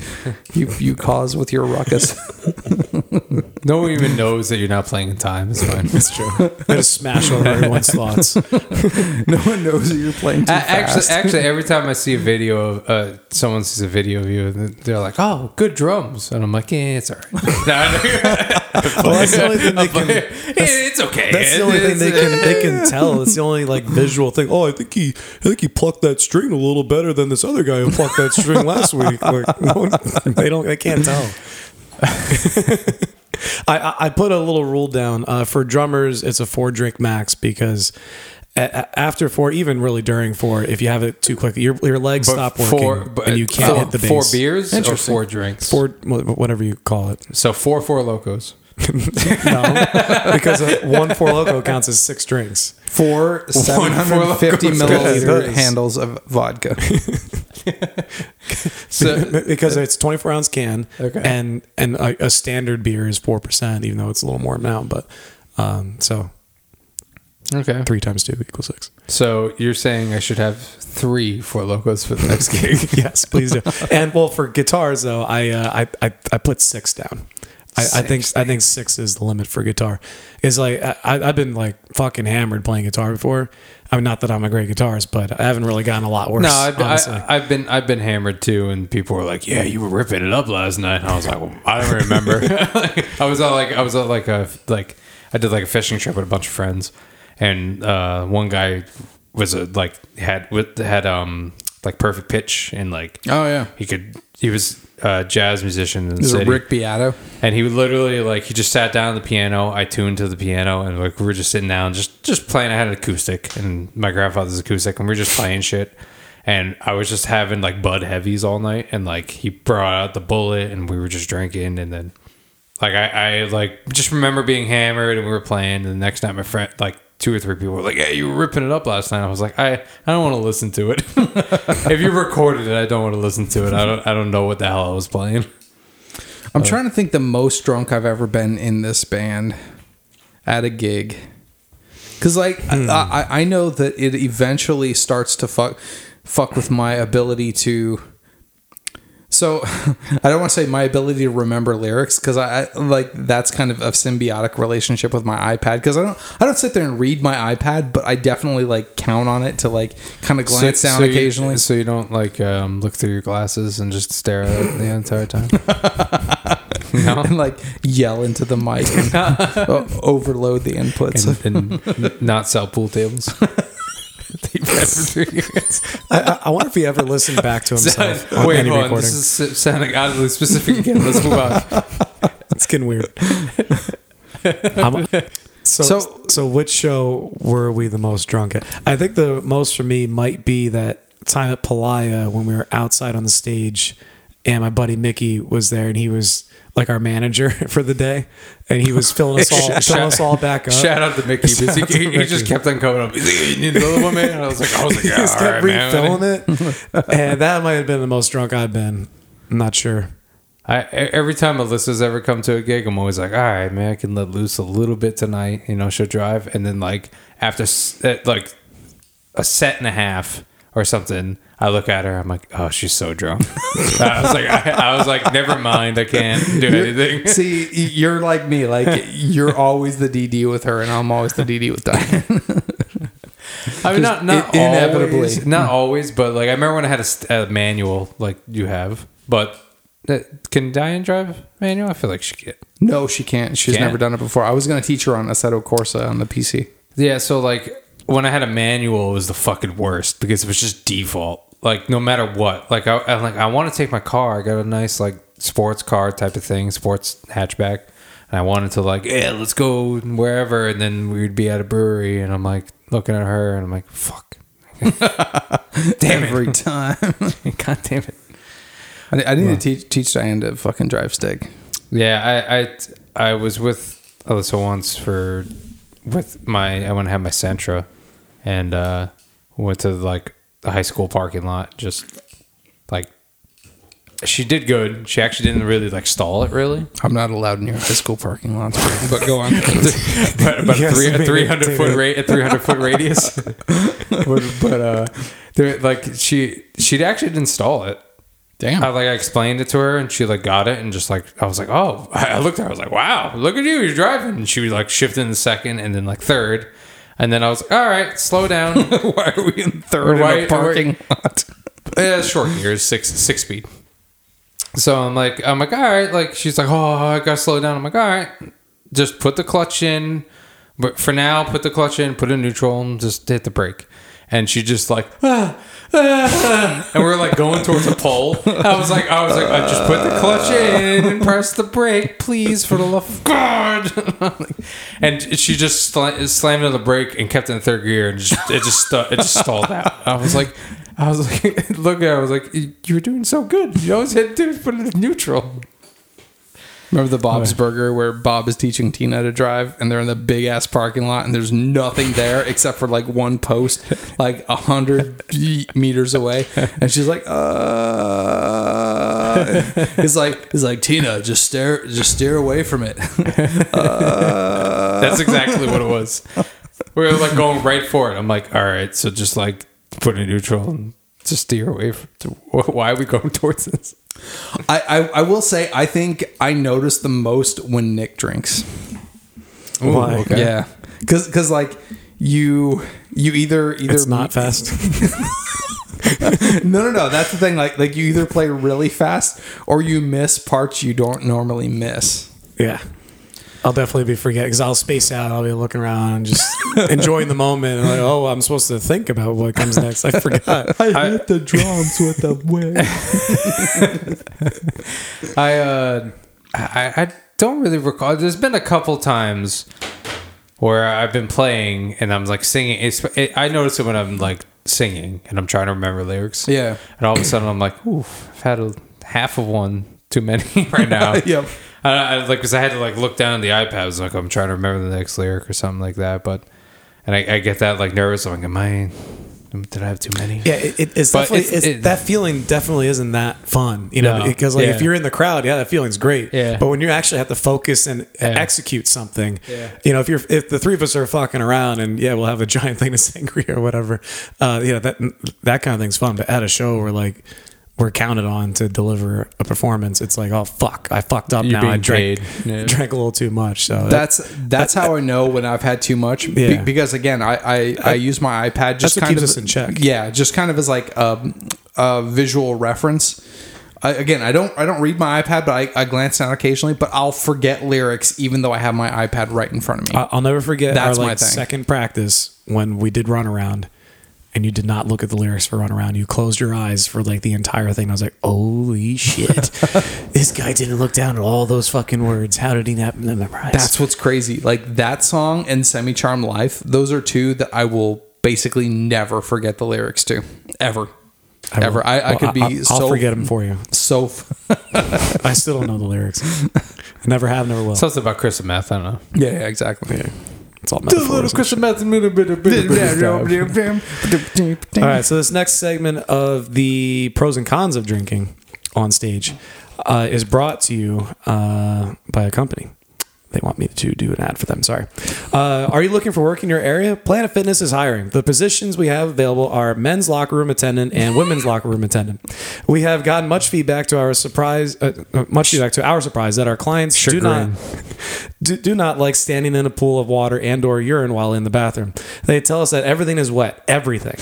you you cause with your ruckus. no one even knows that you're not playing in time. It's fine. It's true. I just smash over everyone's thoughts. no one knows that you're playing too A- actually, fast. actually, every time I see a video of uh, someone sees a video of you, they're like, "Oh, good drums," and I'm like, "Yeah, it's all right." Well, that's the only thing they can. it's okay. That's the only thing they can they can tell. It's the only like visual thing. Oh, I think he I think he plucked that string a little better than this other guy who plucked that string last week. Like no one, they don't they can't tell. I, I I put a little rule down uh, for drummers. It's a four drink max because. a- a- After four, even really during four, if you have it too quick, your, your legs stop working Four, but and you can't four, hit the bass. Four beers or four drinks. four, whatever you call it. So four four locos. No, because uh, one four loco counts as six drinks. four Four 750 milliliter handles of vodka. So because it's 24 ounce can Okay. and and a, a standard beer is 4% even though it's a little more amount but um so okay. three times two equals six So you're saying I should have three four locos for the next gig? yes please do and well for guitars though i uh, I, I i put six down I, I think I think six is the limit for guitar. It's like I, I've been like fucking hammered playing guitar before. I mean, not that I'm a great guitarist, but I haven't really gotten a lot worse. No, I've, honestly. I, I've been I've been hammered too, and people were like, "Yeah, you were ripping it up last night." And I was like, well, "I don't remember." I was on like I was on like a like I did like a fishing trip with a bunch of friends, and uh, one guy was a like had with had um like perfect pitch and like Oh yeah, he could he was a jazz musician in the city. Rick Beato. and he would literally like he just sat down at the piano. I tuned to the piano, and like we were just sitting down, just just playing. I had an acoustic, and my grandfather's acoustic, and we were just playing shit. And I was just having like Bud Heavies all night, and like he brought out the bullet, and we were just drinking, and then like I, I like just remember being hammered, and we were playing. And the next night, my friend like. Two or three people were like, "Hey, you were ripping it up last night." I was like, "I, I don't want to listen to it. if you recorded it, I don't want to listen to it. I don't, I don't know what the hell I was playing." I'm trying to think the most drunk I've ever been in this band at a gig. Cause like I, hmm. I I know that it eventually starts to fuck fuck with my ability to. So I don't want to say my ability to remember lyrics because I, I like that's kind of a symbiotic relationship with my iPad because I don't I don't sit there and read my iPad but I definitely like count on it to like kind of glance down you- occasionally. so you don't like um, look through your glasses and just stare at it the entire time. no, and like yell into the mic and overload the inputs. and, and not sell pool tables. I, I- wonder if he ever listened back to himself. on Wait, hold on. This is sounding oddly specific again. Let's move on. It's getting weird. So- so, so which show were we the most drunk at? I think the most for me might be that time at Palaia when we were outside on the stage, and my buddy Mickey was there, and he was like our manager for the day, and he was filling us all, Shout- filling us all back up. Shout out to Mickey. Shout he, to he, he just kept on coming up. Like, you need another one, man? And I was like, I was like, he just kept right, man. refilling it, and that might have been the most drunk I've been. I'm not sure. I, every time Alyssa's ever come to a gig, I'm always like, all right, man, I can let loose a little bit tonight. You know, she'll drive. And then, like, after eh, like a set and a half or something, I look at her. I'm like, oh, she's so drunk. I was like, I, I was like, never mind. I can't do anything. See, you're like me. Like you're always the DD with her, and I'm always the DD with Diane. I mean, not not i- inevitably. always, not always, but like I remember when I had a, a manual, like you have. But uh, can Diane drive manual? I feel like she can't. no, she can't. She's Can't? never done it before. I was going to teach her on Assetto Corsa on the PC. Yeah, so like when I had a manual, it was the fucking worst because it was just default. Like no matter what, like I, I'm like I want to take my car. I got a nice like sports car type of thing, sports hatchback, and I wanted to like yeah, let's go wherever, and then we'd be at a brewery, and I'm like looking at her, and I'm like fuck, damn Every it, time. god damn it. I, I need to teach teach Diane to fucking drive stick. Yeah, I I I was with Alyssa once for with my I went to have my Sentra, and uh, went to like the high school parking lot, just like she did good. She actually didn't really like stall it really. I'm not allowed in your high school parking lots, but go on. but about Yes, three, maybe three hundred foot rate, a three hundred foot radius. but but, uh, there, like she she actually didn't stall it. Damn. I like I explained it to her and she like got it and just like I was like oh I looked at her I was like wow look at you you're driving and she was like shifting in second and then like third and then I was like all right slow down. Why are we in third Why- in a parking lot? yeah short gears six six speed. So I'm like I'm like all right like she's like oh I gotta slow down. I'm like all right just put the clutch in but for now put the clutch in put it in neutral and just hit the brake and she just like ah, ah, and we're like going towards a pole. I was like I was like I just put the clutch in and press the brake please for the love of God. And she just sla- slammed on the brake and kept it in third gear and just it just stu- it just stalled out. I was like I was like look I was like you were doing so good. You always had to put it in neutral Remember the Bob's Burger where Bob is teaching Tina to drive and they're in the big ass parking lot and there's nothing there except for like one post like a hundred meters away and she's like uh it's like it's like Tina just stare just steer away from it That's exactly what it was. We were like going right for it. I'm like, all right, so just like put it in neutral and just steer away from. To, why are we going towards this? I, I I will say I think I notice the most when Nick drinks Why? okay. yeah because because like you you either either It's not fast. No, no, no. That's the thing. Like, like you either play really fast or you miss parts you don't normally miss. yeah. I'll definitely be forgetting because I'll space out. I'll be looking around and just enjoying the moment. And like, oh, I'm supposed to think about what comes next. I forgot. I, hit the drums with the wind. I uh, I I don't really recall. There's been a couple times where I've been playing and I'm like singing. It's, it, I notice it when I'm like singing and I'm trying to remember lyrics. Yeah. and all of a sudden I'm like, ooh, I've had a half of one too many right now. Yep. I, I like because I had to like look down at the iPad. I was like, I'm trying to remember the next lyric or something like that. But and I, I get that like nervous. I'm like, am I? Did I have too many? Yeah, it, it- it's But definitely it's- it's, it- that feeling definitely isn't that fun, you know, No. because like Yeah. if you're in the crowd, yeah, that feeling's great. Yeah. But when you actually have to focus and Yeah. execute something, Yeah. you know, if you're if the three of us are fucking around and yeah, we'll have a giant thing of sangria or whatever, uh, you know that that kind of thing's fun. But at a show we're like we're counted on to deliver a performance, it's like oh fuck, I fucked up You're now. I drank paid. Yeah. drank a little too much. So That's that's how I know when I've had too much. Be- Yeah. because again, I, I I use my iPad just That's what kind keeps of us in check. Yeah, just kind of as like a, a visual reference. I, again, I don't I don't read my iPad, but I, I glance down occasionally. But I'll forget lyrics even though I have my iPad right in front of me. I- I'll never forget That's our my thing. second practice when we did run around and you did not look at the lyrics for run around. You closed your eyes for like the entire thing. I was like, holy shit. this guy didn't look down at all those fucking words. How did he not memorize? That's what's crazy. Like that song and Semi Charm Life, those are two that I will basically never forget the lyrics to. Ever. I Ever. will- I, I could be I'll, so I'll forget them for you. so f- I still don't know the lyrics. I never have, never will. Something about Chris and Meth. I don't know. Yeah, yeah, exactly. Yeah. It's all metaphors. Chris and Meth. All All right, so this next segment of the pros and cons of drinking on stage uh, is brought to you uh, by a company. They want me to do an ad for them. Sorry. Uh, are you looking for work in your area? Planet Fitness is hiring. The positions we have available are men's locker room attendant and women's locker room attendant. We have gotten much feedback to our surprise, uh, uh, much feedback to our surprise that our clients do not do, do not like standing in a pool of water and or urine while in the bathroom. They tell us that everything is wet, everything.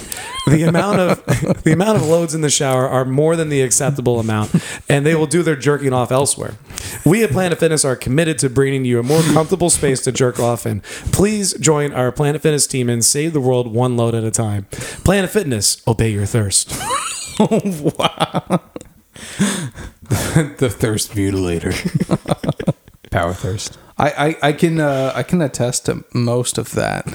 The amount of the amount of loads in the shower are more than the acceptable amount, and they will do their jerking off elsewhere. We at Planet Fitness are committed to bringing you a more comfortable space to jerk off in. Please join our Planet Fitness team and save the world one load at a time. Planet Fitness, obey your thirst. Wow, the thirst mutilator. Power thirst. I, I, I can uh, I can attest to most of that.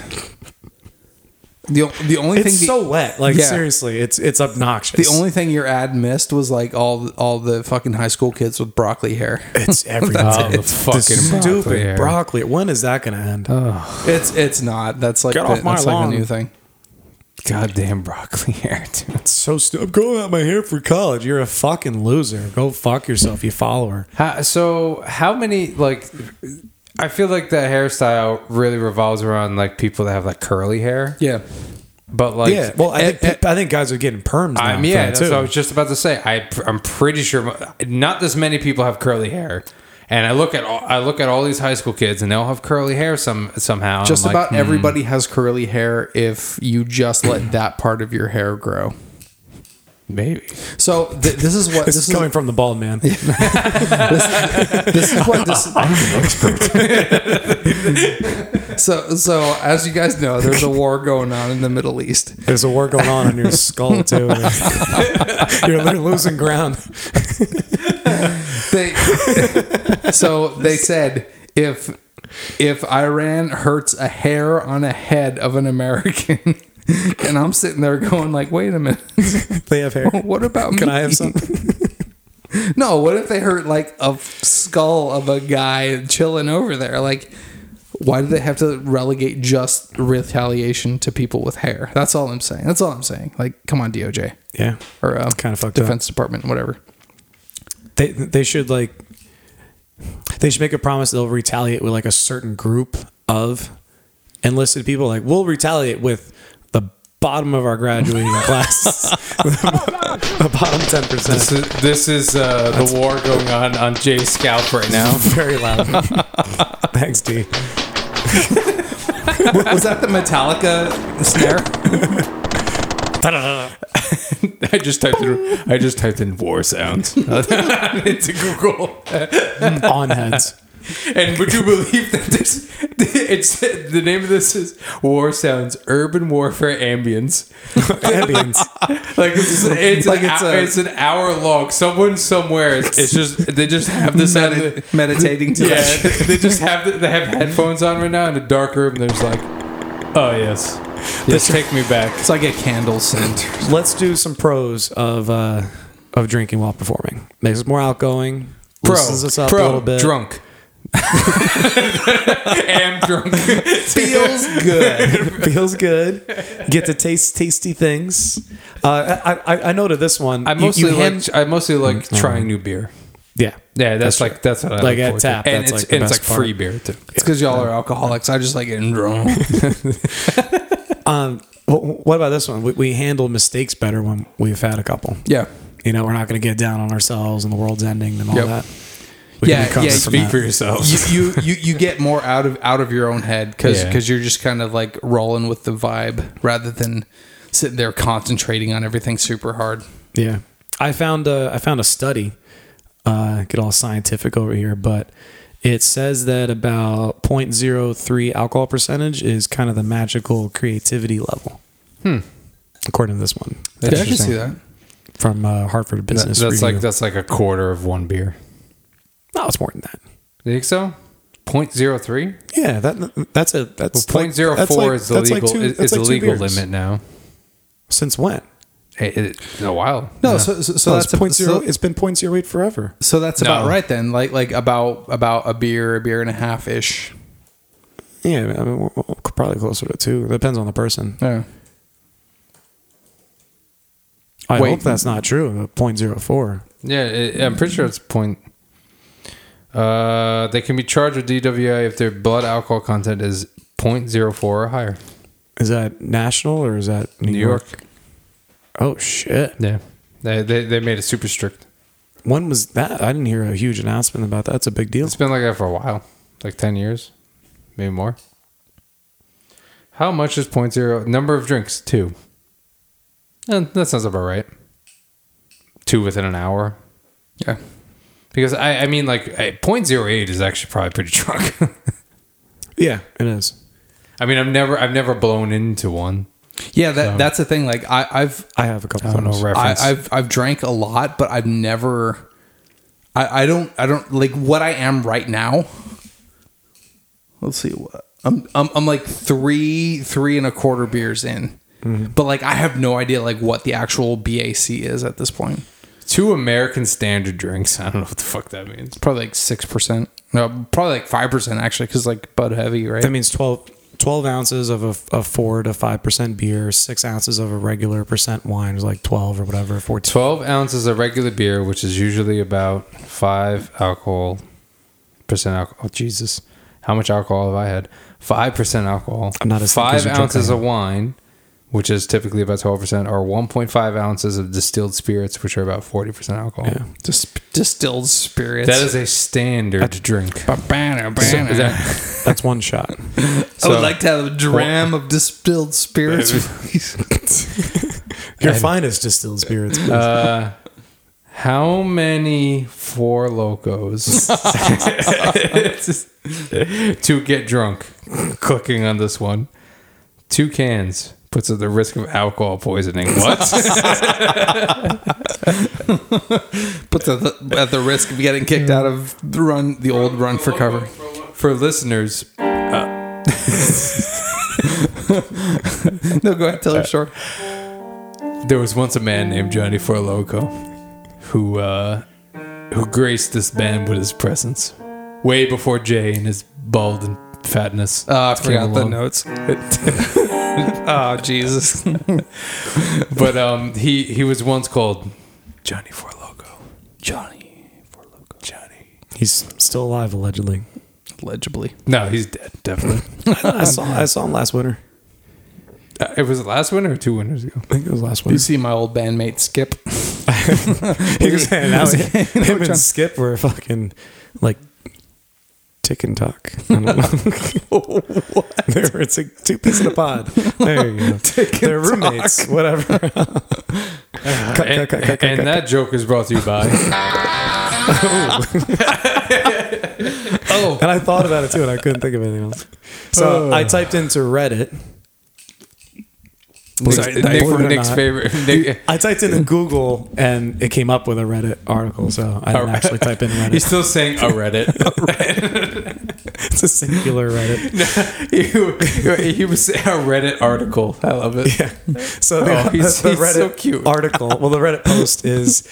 The, o- the only It's thing so wet. Like Yeah. seriously, it's it's obnoxious. the only thing your ad missed was like all all the fucking high school kids with broccoli hair. It's everything. Oh, the it's fucking the broccoli stupid hair. broccoli. When is that going to end? oh. It's it's not. That's like Get the, off my that's like a new thing. Goddamn broccoli hair, dude. It's so stupid I'm going out my hair for college. You're a fucking loser. Go fuck yourself, you follower. How, so how many like? I feel like that hairstyle really revolves around like people that have like curly hair. Yeah. But like, yeah. Well, I eh, think peop- I think guys are getting perms now. I mean, yeah, that's too. what I was just about to say. I, I'm pretty sure not this many people have curly hair. And I look at all, I look at all these high school kids, and they all have curly hair some somehow. Just I'm like, about everybody has curly hair if you just let that part of your hair grow. Maybe. So th- this is what This, this, is coming from the bald man. this is what this, I'm an expert. so so as you guys know, there's a war going on in the Middle East. There's a war going on on your skull too. You're li- losing ground. They so they said if if Iran hurts a hair on a head of an American, and I'm sitting there going like, wait a minute, They have hair. what about me? Can? I have some? No, what if they hurt like a skull of a guy chilling over there? Like, why do they have to relegate just retaliation to people with hair? That's all I'm saying. That's all I'm saying. Like, come on, DOJ Yeah. or uh, Kinda fucked up. Defense Department, whatever. They they should like they should make a promise they'll retaliate with like a certain group of enlisted people. Like we'll retaliate with bottom of our graduating class, the bottom ten This percent. is this is uh, the war going on on Jay's scalp right now. Very loud. Thanks, D. Was that the Metallica snare? I just typed in I just typed in war sounds into Google. On heads. And would you believe that this it's the name of this is War Sounds Urban Warfare Ambience. Ambience. Like it's it's, Like an, it's hour, a- it's an hour long. Someone somewhere it's, it's just they just have this Medi- the, meditating to yeah they just have the, they have headphones on right now in a dark room. There's like oh yes yes take me back. It's like a candle scent. Let's do some pros of uh, of drinking while performing. Makes us more outgoing. Pro loosens us up pro a little bit. drunk. Am drunk. Feels good. feels good. Get to taste tasty things. Uh, I, I I noted this one. I mostly you hand- like I mostly like trying new beer. yeah Yeah, that's, like that's what I Like look at forward to. tap, and that's it's like and it's like free beer too. It's because y'all are alcoholics. I just like getting drunk. Um, what about this one? We, we handle mistakes better when we've had a couple. yeah. You know, we're not going to get down on ourselves and the world's ending and all Yep. that. Yeah, yeah, Speak for yourselves. you, you you you get more out of out of your own head because Yeah. you're just kind of like rolling with the vibe rather than sitting there concentrating on everything super hard. Yeah, I found a, I found a study. Uh, get all scientific over here, but it says that about 0.03 alcohol percentage is kind of the magical creativity level. Hmm. According to this one Yeah, I can see that. from uh, Harvard That- Business that's Review. like that's like a quarter of one beer. No, it's more than that. You think so? 0.03? Yeah, that that's a that's Well, like- 0.04 that's like- is the that's like legal two- is, is the like legal beers. limit now. Since when? Hey, it, in a while. No, so so, so No, that's it's point zero. So, it's been point zero eight forever. so that's about right then. Like like about about a beer, a beer and a half ish. Yeah, I mean, we're, we're probably closer to two. Depends on the person. Yeah. I Wait. hope that's not true. The point zero four. Yeah, it, I'm pretty sure it's point. Uh, they can be charged with DWI if their blood alcohol content is 0.04 or higher. Is that national or is that New, New York? York. Oh shit! Yeah, they, they they made it super strict. When was that? I didn't hear a huge announcement about that. It's a big deal. It's been like that for a while, like 10 years, maybe more. How much is 0.0? Number of drinks, two. Eh, that sounds about right. Two within an hour. Yeah. Because I, I mean, like eh, 0.08 is actually probably pretty drunk. Yeah, it is. I mean, I've never, I've never blown into one. Yeah, that that's the thing. Like I, I've I have a couple. I don't know reference. I, I've I've drank a lot, but I've never. I, I don't I don't like what I am right now. Let's see what I'm I'm, I'm like three three and a quarter beers in, but like I have no idea like what the actual BAC is at this point. Two American standard drinks. I don't know what the fuck that means. Probably like six percent. No, probably like five percent actually, because like Bud Heavy, right? that means 12, 12 ounces of a, a 4 to 5% beer, 6 ounces of a regular percent wine is like 12 or whatever, 14. 12 ounces of regular beer, which is usually about 5 alcohol percent alcohol. Oh, Jesus. How much alcohol have I had? 5% alcohol. I'm not as 5 as you drink ounces I of wine, which is typically about 12%, or 1.5 ounces of distilled spirits, which are about 40% alcohol. Yeah. Just distilled spirits. That is a standard drink. Ba-bana, So bana. is that- That's one shot. I would like to have a dram of distilled spirits. Your finest distilled spirits. please. uh, how many four locos to get drunk? Cooking on this one. Two cans puts at the risk of alcohol poisoning. What? Puts at the, at the risk of getting kicked out of the run, the old run for cover. For listeners, No, go ahead, tell your story. there was once a man named Johnny Four Loco who uh, who graced this band with his presence way before Jay and his bald and fatness. Oh, I forgot the notes. oh, Jesus. But um, he he was once called Johnny Four Loco. Johnny for loco. Johnny. He's still alive, allegedly. Legibly. No, he's dead. Definitely. I saw I saw him last winter. Uh, it was last winter or two winters ago. I think it was last winter. You see my old bandmate Skip. he was hanging out. Him and Skip were fucking like tick and talk. I don't know. they were, it's like two pieces in a pod. There you go. They're roommates. Whatever. Cut, And, cut, cut, cut, cut, and cut. that joke is brought to you by. Oh. And I thought about it too, and I couldn't think of anything else. So oh. I typed into Reddit. Nick's, Sorry, Nick, it or Nick's not. favorite. Nick, I typed into Google, and it came up with a Reddit article. So I didn't actually type in Reddit. he's still saying a Reddit. It's a singular Reddit. No, you, he was saying a Reddit article. I love it. Yeah. So the, Oh, he's- the he's Reddit so cute. article, well, the Reddit post is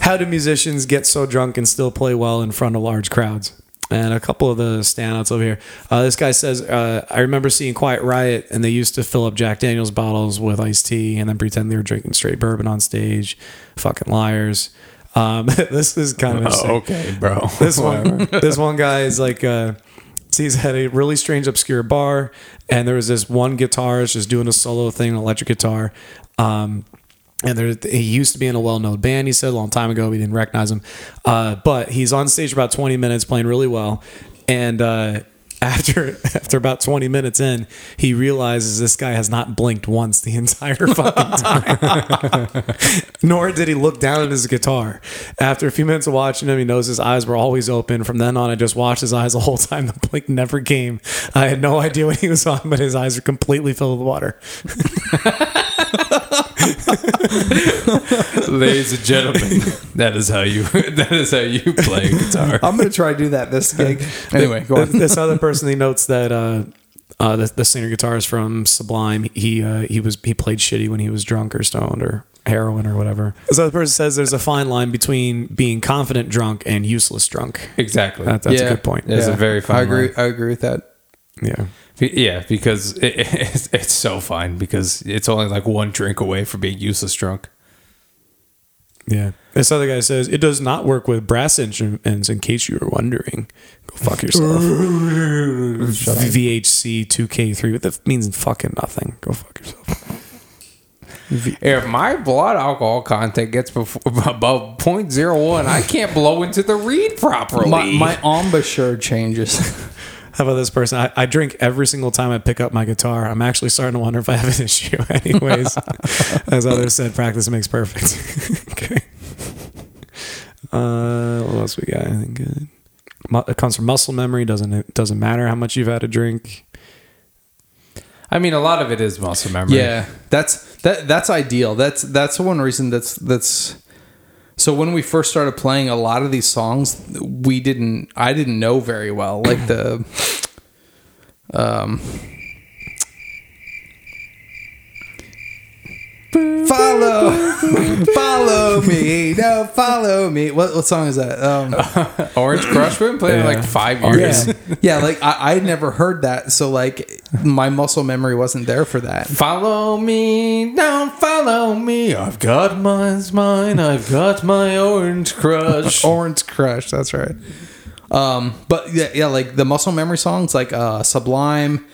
how do musicians get so drunk and still play well in front of large crowds? And a couple of the standouts over here. Uh, this guy says, uh, I remember seeing Quiet Riot, and they used to fill up Jack Daniels bottles with iced tea and then pretend they were drinking straight bourbon on stage. Fucking liars. Um, this is kind of. Oh, okay, bro. This one, this one guy is like, uh, he's at a really strange, obscure bar, and there was this one guitarist just doing a solo thing, an electric guitar. Um, and there, he used to be in a well-known band. He said a long time ago. We didn't recognize him, uh, but he's on stage for about 20 minutes, playing really well. And uh, after after about 20 minutes in, he realizes this guy has not blinked once the entire fucking time. Nor did he look down at his guitar. After a few minutes of watching him, he knows his eyes were always open. From then on, I just watched his eyes the whole time. The blink never came. I had no idea what he was on, but his eyes were completely filled with water. Ladies and gentlemen, that is how you that is how you play guitar. I'm going to try to do that this gig. Anyway, go on. this other person he notes that uh, uh, the, the singer guitarist from Sublime he uh, he was he played shitty when he was drunk or stoned or heroin or whatever. So the person says there's a fine line between being confident drunk and useless drunk. Exactly. That, that's a good point. It's a very fine I agree. line. I agree with that. Yeah. Be- Yeah, because it, it's, it's so fine because it's only like one drink away from being useless drunk. Yeah. This other guy says it does not work with brass instruments. In case you were wondering, go fuck yourself. VHC 2K3. What that means fucking nothing. Go fuck yourself. If my blood alcohol content gets before, above 0.01, I can't blow into the reed properly. My, my embouchure changes. How about this person? I, I drink every single time I pick up my guitar. I'm actually starting to wonder if I have an issue. Anyways, as others said, practice makes perfect. okay. Uh, what else we got? Anything good? It comes from muscle memory. Doesn't it doesn't matter how much you've had to drink. I mean, a lot of it is muscle memory. Yeah, that's that. That's ideal. That's that's one reason. That's that's. So when we first started playing a lot of these songs, we didn't. I didn't know very well, like the. Um. Follow, follow me, no, follow me. What what song is that? Um, Orange Crush. We've been playing it like five years. yeah, yeah. Like I I never heard that, so like my muscle memory wasn't there for that. Follow me, don't follow me. I've got mine's mine. I've got my orange crush. Orange Crush, that's right. Um, but yeah, yeah, like the muscle memory songs, like uh, Sublime,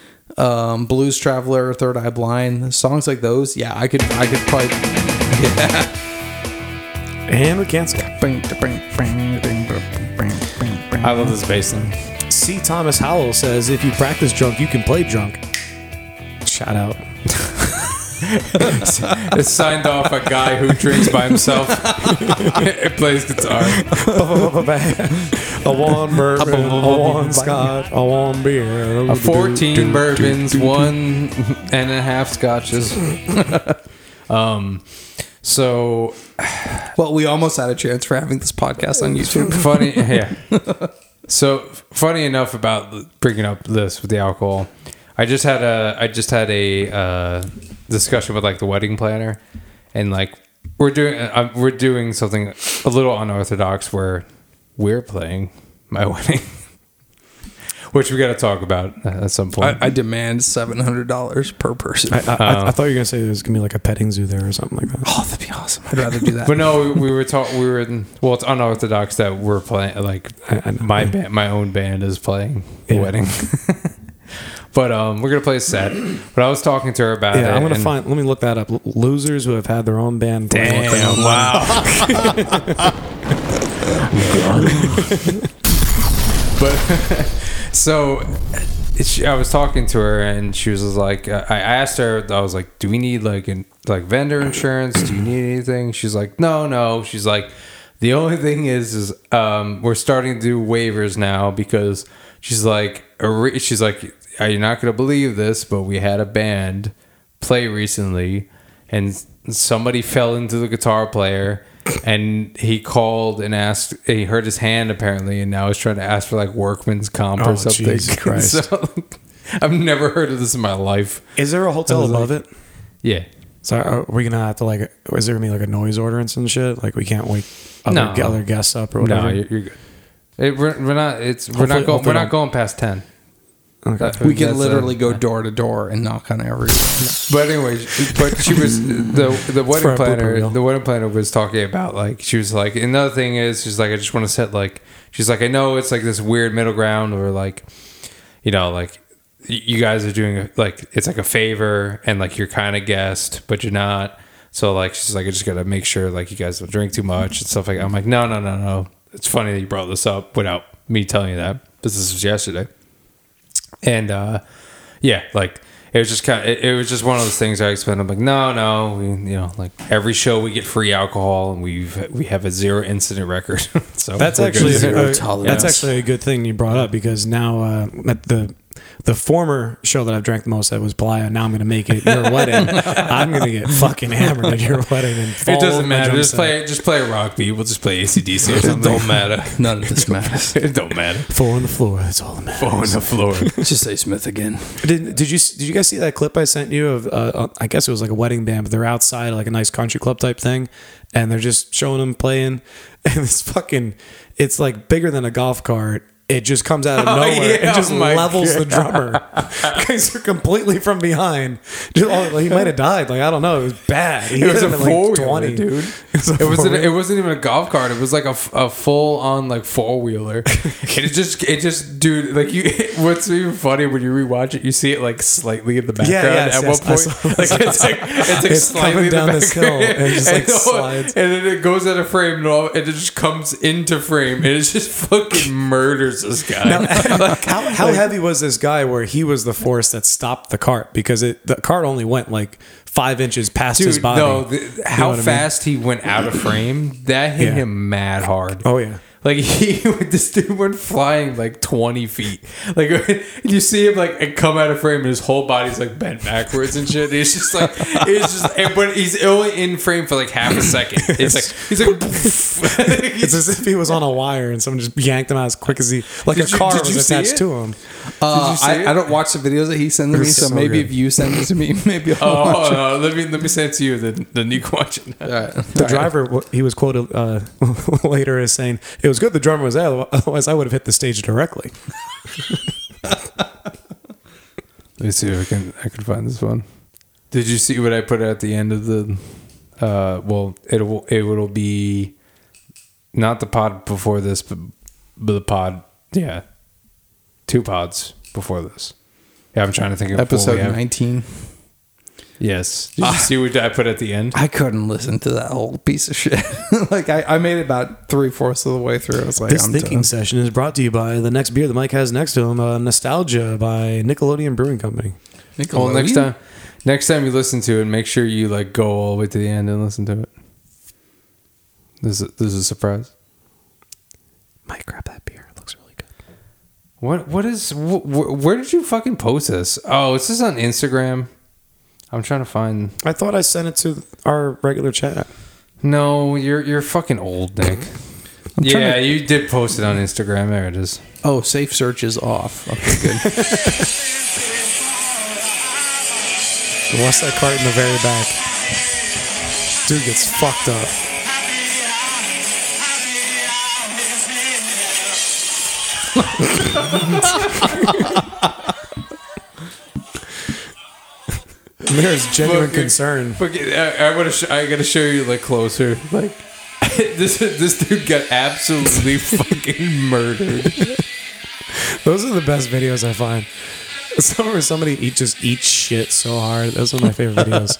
um, Blues Traveler, Third Eye Blind, songs like those. Yeah, I could, I could probably. Yeah. And we cancel. I love this bass line. C. Thomas Howell says, if you practice drunk, you can play drunk. Shout out. It's signed off a guy who drinks by himself. it plays guitar. A one bourbon, a one scotch, a one beer. A 14 bourbons, one and a half scotches. um, so Well, we almost had a chance for having this podcast on YouTube. funny, yeah. So funny enough about bringing up this with the alcohol, I just had a I just had a uh, discussion with like the wedding planner, and like we're doing uh, we're doing something a little unorthodox where we're playing my wedding, which we got to talk about at some point. I, I demand seven hundred dollars per person. I, I, I thought you were gonna say there's gonna be like a petting zoo there or something like that. oh, that'd be awesome. I'd rather do that. But no, we, we were talking. We were in, well. It's unorthodox that we're playing. Like I- I my band, my own band is playing the Yeah. wedding. but um, we're gonna play a set. But I was talking to her about it. Yeah, I'm gonna and- find. Let me look that up. L- Losers who have had their own band. play with their own Damn! Wow. but so she, I was talking to her and she was like, I asked her, I was like, do we need like an, like vendor insurance? Do you need anything? She's like, no, no. She's like, the only thing is, is um, we're starting to do waivers now because she's like, she's like, you're not gonna believe this, but we had a band play recently, and somebody fell into the guitar player. And he called and asked. He hurt his hand apparently, and now he's trying to ask for like workman's comp Oh, or something. Jesus Christ. So, I've never heard of this in my life. Is there a hotel above it? Yeah, So are we gonna have to like? Is there gonna be like a noise ordinance and shit? Like we can't wake other, No. other guests up or whatever. no, you're, you're good. It, we're, we're not. It's we're Hopefully- not going. We're don't- going past ten. Okay. we can That's, literally go door to door and knock on every. But anyway, but she was the the wedding planner. The wedding planner was talking about like she was like another thing is she's like I just want to set like she's like I know it's like this weird middle ground where like you know like you guys are doing like it's like a favor and like you're kind of guest but you're not. So like she's like I just gotta make sure like you guys don't drink too much and stuff like. I'm like no no no no. It's funny that you brought this up without me telling you that. Because this was yesterday and uh yeah like it was just kind of it, it was just one of those things i explained i'm like no no we, you know like every show we get free alcohol and we've we have a zero incident record. So That's actually a, that's actually a good thing you brought up because now uh, at the the former show that I've drank the most at was Palaia. Now I'm going to make it your wedding. I'm going to get fucking hammered at your wedding. And fall it doesn't matter just set. play just play a rock beat we'll just play acdc or something don't matter None of this matters. it don't matter Four on the floor. That's all that matters. oh on the floor Just say Smith again. Did, did you did you guys see that clip I sent you of? Uh, uh, I guess it was like a wedding band, but they're outside like a nice country club type thing, and they're just showing them playing, and it's fucking, it's like bigger than a golf cart. It just comes out of Oh, nowhere yeah, and just oh levels the drummer. Guys are completely from behind. Just, oh, he might have died. Like I don't know. It was bad. He it was a four like, wheeler, dude. It was a It wasn't. It wasn't even a golf cart. It was like a, a full on like four wheeler. it just. It just, dude. Like you. What's even funny when you rewatch it, you see it like slightly in the background yes, at yes, one point. like it's like it's like It's slightly coming the down this hill and just, like, all- slides. and then it goes out of frame and all, and it just comes into frame and it just fucking murders this guy. Like, how, how heavy was this guy where he was the force that stopped the cart because it the cart only went like five inches past his body. no, the, how what I mean? fast he went out of frame, that hit Yeah. him mad hard. Oh yeah. Like he, this dude went flying like twenty feet. Like you see him like come out of frame, and his whole body's like bent backwards and shit. It's just like it's just, and- but he's only in frame for like half a second. It's like he's like. It's as if he was on a wire and someone just yanked him out as quick as he, like Did a you- car did you was see attached to him. Uh, I. I don't watch the videos that he sends me, so, so maybe good. if you send it to me, maybe I'll watch Oh, no, let me let me send it to you. Then then you can watch it. it. All right. The driver, w- he was quoted uh, later as saying, "It was good the drummer was there, otherwise I would have hit the stage directly." Let me see if I can I can find this one. Did you see what I put at the end of the? Uh, well, it will it will be not the pod before this, but, but the pod. Yeah, two pods before this. Yeah, I'm trying to think of what we Episode have. 19. Yes. Did you see what I put at the end? I couldn't listen to that whole piece of shit. like I, I made it about three fourths of the way through. I was like, This I'm thinking done. session is brought to you by the next beer that Mike has next to him, uh, Nostalgia by Nickelodeon Brewing Company. Well, next time, next time you listen to it, make sure you like go all the way to the end and listen to it. This is this is a surprise. Mike, grab that beer. It looks really good. What what is wh- wh- where did you fucking post this? Oh, is this on Instagram? I'm trying to find. I thought I sent it to our regular chat. No, you're you're fucking old, Nick. yeah, you did post it on Instagram. There it is. Oh, safe search is off. Okay, good. What's that cart in the very back? Dude gets fucked up. There's genuine Fucking- concern. Fucking- I, I want to. Sh- I gotta show you like closer. Like this. This dude got absolutely fucking murdered. Those are the best videos I find. Some where somebody eat just eats shit so hard. Those are my favorite videos.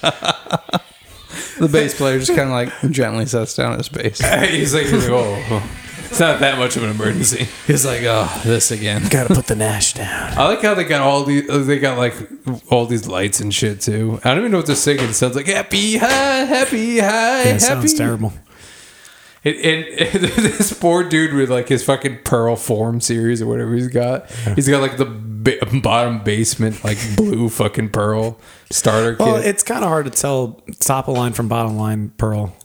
the bass player just kind of like gently sets down his bass. he's like, he's like, oh, oh, it's not that much of an emergency. He's like, oh, this again. Gotta put the Nash down. I like how they got all these. Uh, they got like all these lights and shit too. I don't even know what they're singing. It sounds like happy high, happy high, Yeah, it happy. sounds terrible. And, and, this poor dude with like his fucking Pearl Forum series or whatever he's got. He's got like the ba- bottom basement like blue fucking Pearl starter kit. Well, it's kind of hard to tell top of line from bottom line Pearl.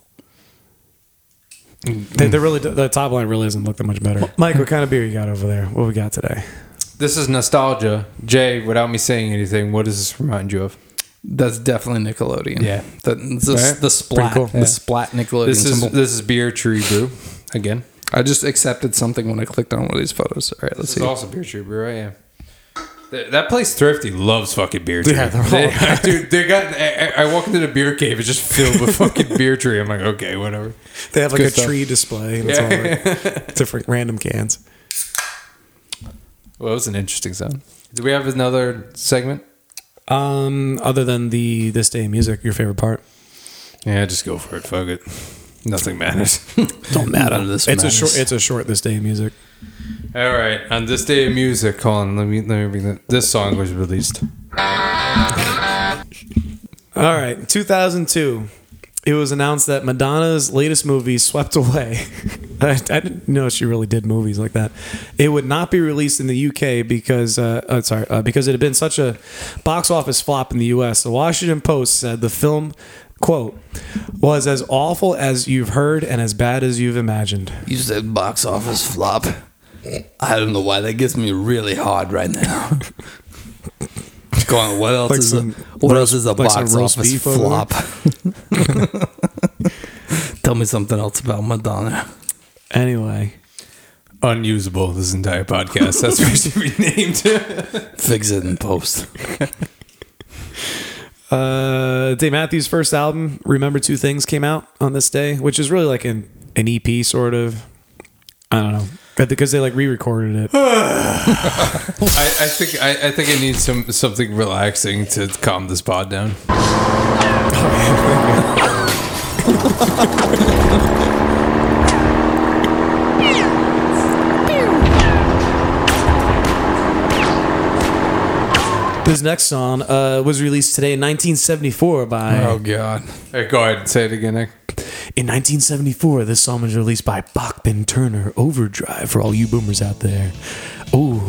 They, they really the top line really doesn't look that much better. Mike, what kind of beer you got over there? What we got today? this is nostalgia. Jay, without me saying anything, what does this remind you of? That's definitely Nickelodeon. Yeah. the the, Right? the splat, cool. the Yeah. splat Nickelodeon This is symbol. this is beer tree brew again. I just accepted something when I clicked on one of these photos. All right, let's This is see. also beer tree brew, right? Yeah. Th- That place Thrifty loves fucking beer tree. Yeah, they're all- They- dude, they got. I, I walk into the beer cave. It's just filled with fucking beer tree. I'm like, okay, whatever. They have like a stuff. tree display. And it's all like different random cans. Well, it was an interesting sound. Do we have another segment? Um, other than the this day music, your favorite part? Yeah, just go for it. Fuck it. Nothing matters. Don't matter. This it's a short. It's a short this day in music. All right. On this day of music, hold on. Let me let me bring that. This song was released. All right, 2002. It was announced that Madonna's latest movie, Swept Away, I, I didn't know she really did movies like that. It would not be released in the UK because, uh, uh, sorry, uh, because it had been such a box office flop in the US. The Washington Post said the film, quote, was as awful as you've heard and as bad as you've imagined. You said box office flop. I don't know why that gets me really hard right now. Go on. What else Like is some a, what roast- else is a like box office flop? Tell me something else about Madonna. Anyway, Unusable. This entire podcast. That's what it should be named. Fix it in post. Uh, Dave Matthews' first album, Remember Two Things, came out on this day, which is really like an, an EP sort of. I don't know. But because they like re-recorded it. I, I think I, I think I need some something relaxing to calm this pod down. This next song uh, was released today in 1974 by. Oh god. Hey, go ahead and say it again, Nick. In 1974, this song was released by Bachman Turner Overdrive for all you boomers out there. Ooh,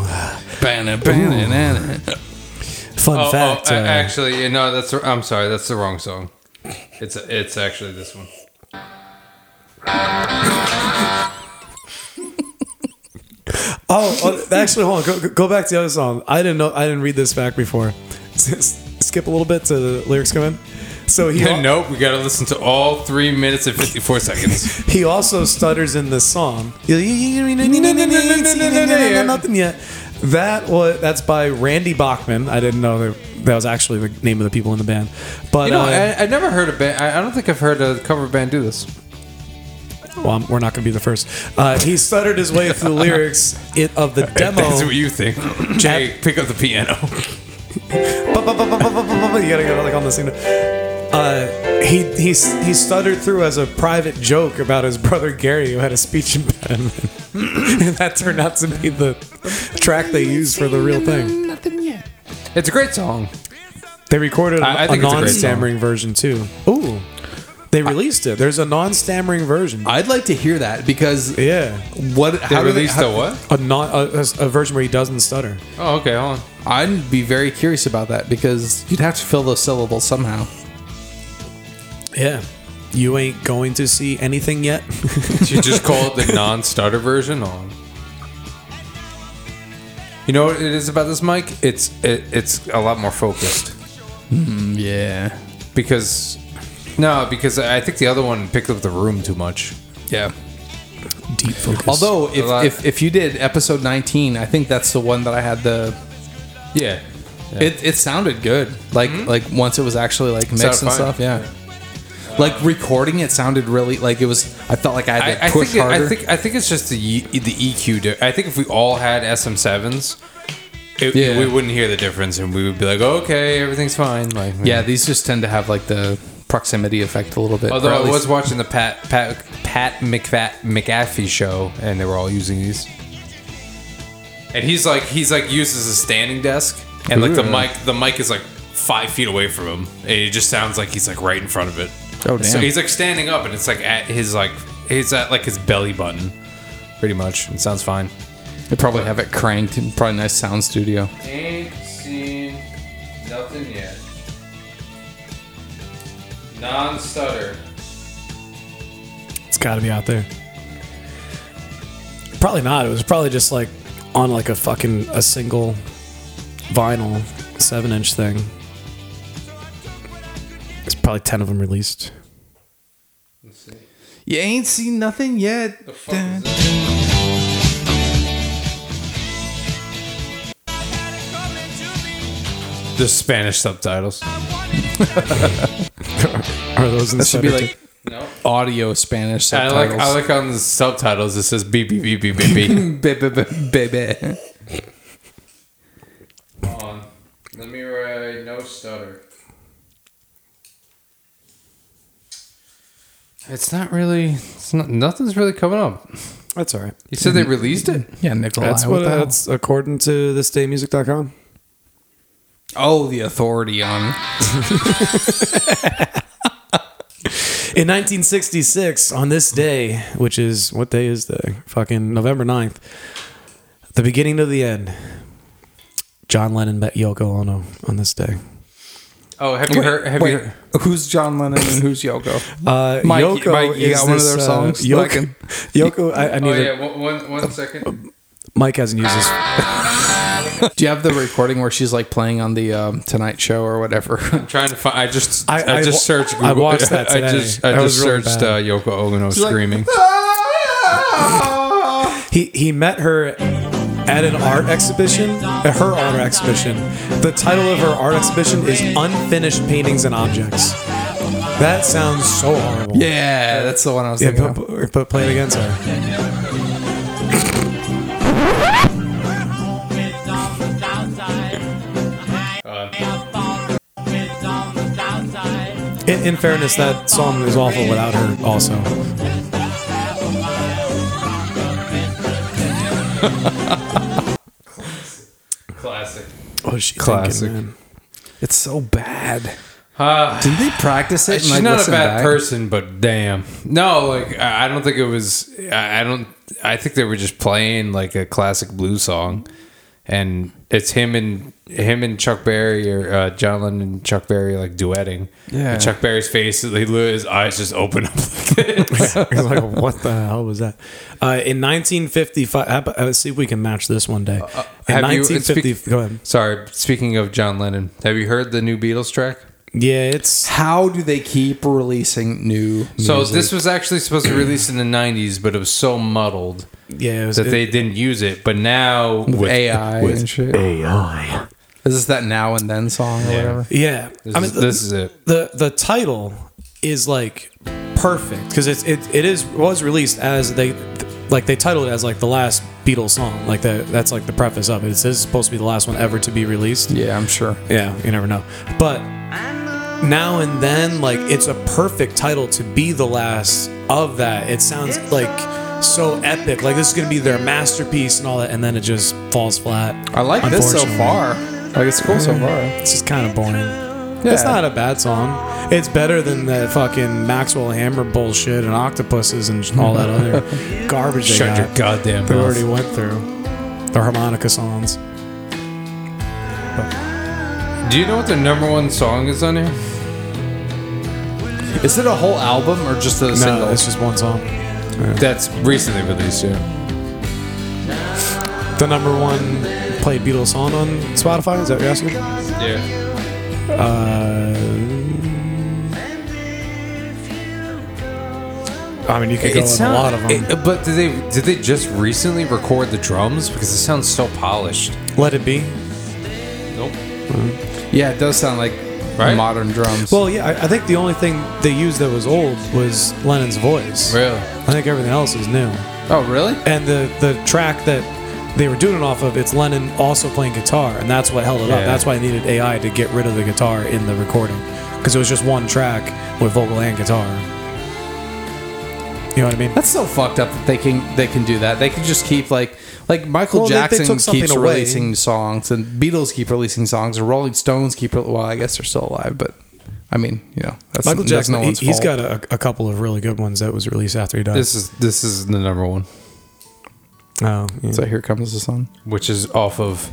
Banana, banana. fun Oh, fact. oh, uh, actually, you know that's. I'm sorry, that's the wrong song. It's it's actually this one. Oh, oh, actually, hold on. Go, go- back to the other song. I didn't know. I didn't read this back before. Skip a little bit to the lyrics come in. So he nope, we got to listen to all three minutes and 54 seconds. he also stutters in this song. Nothing yet. That was that's by Randy Bachman. I didn't know that that was actually the name of the people in the band. But You know, uh, I, I never heard a band. I, I don't think I've heard a cover band do this. Well, we're not going to be the first. Uh, he stuttered his way through the lyrics it, of the demo. That's what you think. Jay, pick up the piano. you gotta go like on the scene. Uh, he he he stuttered through as a private joke about his brother Gary who had a speech impediment, and that turned out to be the track they used for the real thing. Nothing yet. It's a great song. They recorded a, I- I a a non-stammering version too. Ooh, they released it. There's a non-stammering version. I'd like to hear that because Yeah, what? They How do they? released how- a what? a non a, a- a version where he doesn't stutter. Oh, okay, hold on. I'd be very curious about that because you'd have to fill those syllables somehow. Yeah, you ain't going to see anything yet. You just call it the non-stutter version on. You know what it is about this mic? It's it, it's a lot more focused mm, Yeah. because no, because I think the other one picked up the room too much. Yeah. Deep focus. Although if, lot- if if you did episode 19, I think that's the one that I had the Yeah, it, it sounded good. Like like once it was actually like mixed and Mm-hmm. Fine. stuff, yeah. Like recording it sounded really like it was I felt like I had to I, I push think it, harder. I think I think it's just the E- the EQ. di- I think if we all had SM7s, it, Yeah. we wouldn't hear the difference, and we would be like, okay, everything's fine. Like, yeah, these just tend to have like the proximity effect a little bit. Although I was watching the Pat Pat Pat McFat, McAfee show, and they were all using these. And he's like he's like uses a standing desk, and like the Ooh. mic the mic is like five feet away from him, and it just sounds like he's like right in front of it. Oh, damn. So he's like standing up, and it's like at his like he's at like his belly button, pretty much. It sounds fine. they probably have it cranked and probably nice sound studio. Ain't seen nothing yet. Non stutter. It's got to be out there. Probably not. It was probably just like on like a fucking a single vinyl seven inch thing. There's probably ten of them released. Let's see. You ain't seen nothing yet. The Spanish subtitles. Are those in the That should be like No. audio Spanish I subtitles. like I like on the subtitles it says beep beep beep beep beep beep. baby, baby. Hold on. Let me write no stutter. It's not really. It's not. Nothing's really coming up. That's all right. You said they mm-hmm. released it. Yeah, Nickolai. That's what what the hell? that's according to thisdaymusic.com. Oh, the authority on. In 1966, on this day, which is what day is the fucking November 9th, the beginning of the end, John Lennon met Yoko Ono on this day. Oh, have you heard? Have Wait, you? who's John Lennon and who's Yoko? Uh, Mike, Yoko Mike, you is got one of this, their uh, songs? Yoko, I can- Yoko I, I need Oh to, yeah. One, one, one second. Mike hasn't used this. Do you have the recording where she's like playing on the um, Tonight Show or whatever? I'm trying to find. I just. I- I, I just wa- searched. I watched that I today. just. I That just was really searched uh, Yoko Ono screaming. He he met her at an art exhibition, at her art exhibition. The title of her art exhibition is Unfinished Paintings and Objects. That sounds so horrible. yeah, that's the one I was Yeah, thinking. put, of. put, put play it again, sorry. In, in fairness, that song is awful without her. Also, Classic. What is she Classic. thinking, man? It's so bad. Uh, Didn't they practice it? and, she's like, not a listen bad back? person, but damn. No, like I I don't think it was. I I don't. I think they were just playing like a classic blues song, and it's him and him and Chuck Berry or uh, John Lennon and Chuck Berry like duetting. Yeah. And Chuck Berry's face, he, his eyes just open up like this. He's like, what the hell was that? Uh, in 1955, let's see if we can match this one day. in Uh, have you- speak- go ahead. Sorry. Speaking of John Lennon, have you heard the new Beatles track? Yeah, it's How do they keep releasing new? So music? this was actually supposed to be released in the '90s, but it was so muddled yeah, it was, that it- they didn't use it. But now with AI with- and shit. AI. Is this that now and then song or whatever? yeah. This, I mean, is, this is it. the the title is like perfect because it's it, it is was released as they like they titled it as like the last Beatles song like that that's like the preface of it it says it's supposed to be the last one ever to be released Yeah, I'm sure. yeah you never know but now and then like it's a perfect title to be the last of that it sounds like so epic like this is gonna be their masterpiece and all that and then it just falls flat I like this so Unfortunately. far. Like it's cool so mm. far. it's just kind of boring Yeah. It's not a bad song. It's better than the fucking Maxwell Hammer bullshit and octopuses and all that other garbage they Shut got your goddamn they mouth. already went through. The harmonica songs. Do you know what the number one song is on here? Is it a whole album or just a No, single? it's just one song. That's recently released. Yeah. The number one played Beatles song on Spotify. Is that what you're asking? Yeah. Uh, I mean, you could go with a lot of them. it- but did they did they just recently record the drums because it sounds so polished? Let it be. Nope. yeah, it does sound like Right? modern drums. Well, yeah, I, I think the only thing they used that was old was Lennon's voice. Really? I think everything else is new. oh, really? and the the track that they were doing it off of it's lennon also playing guitar and that's what held it up Yeah. that's why i needed ai to get rid of the guitar in the recording because it was just one track with vocal and guitar you know what i mean That's so fucked up that they can they can do that. They can just keep like like Michael Well, they- they Jackson took something keeps away. releasing songs and Beatles keep releasing songs and Rolling Stones keep well I guess they're still alive but I mean you know that's michael that's jackson no he, one's he's fault. got a, a couple of really good ones that was released after he died This is this is the number one, oh yeah. so here comes the sun which is off of.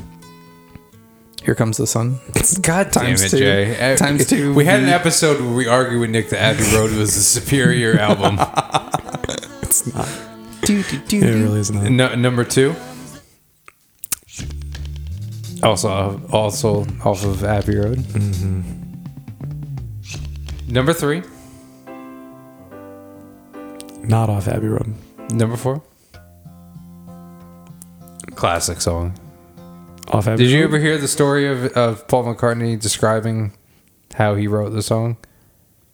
here comes the sun God damn Times it, two. Jay! Times two We had an episode where we argued with Nick that Abbey Road was the superior album. it really is not No, number two. Also, also off of Abbey Road. Mm-hmm. Number three. not off abbey road Number four. Classic song. off abbey Did you ever hear the story of, of Paul McCartney describing how he wrote the song?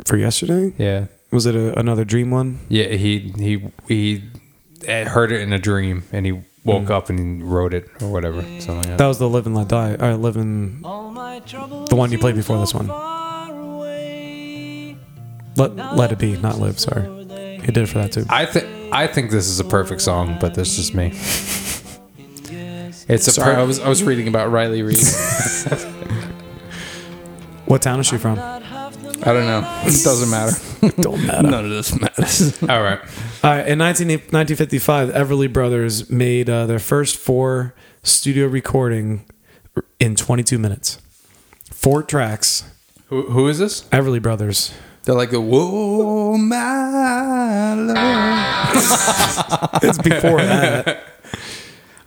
for yesterday Yeah. Was it a, another dream one? Yeah, he he he heard it in a dream and he woke mm. up and he wrote it or whatever. Something like that. that was the live and let die or live and the one you played before this one. Let, let it be not live sorry. He did it for that too. I think I think this is a perfect song, but that's just me. It's a sorry. per- I was I was reading about Riley Reid what town is she from I don't know it doesn't matter It don't matter none of this matters all right. All right, in 19, 1955, Everly Brothers made uh, their first four studio recording in 22 minutes. Four tracks. Who, who is this? Everly Brothers. they're like the whoa my love It's before that.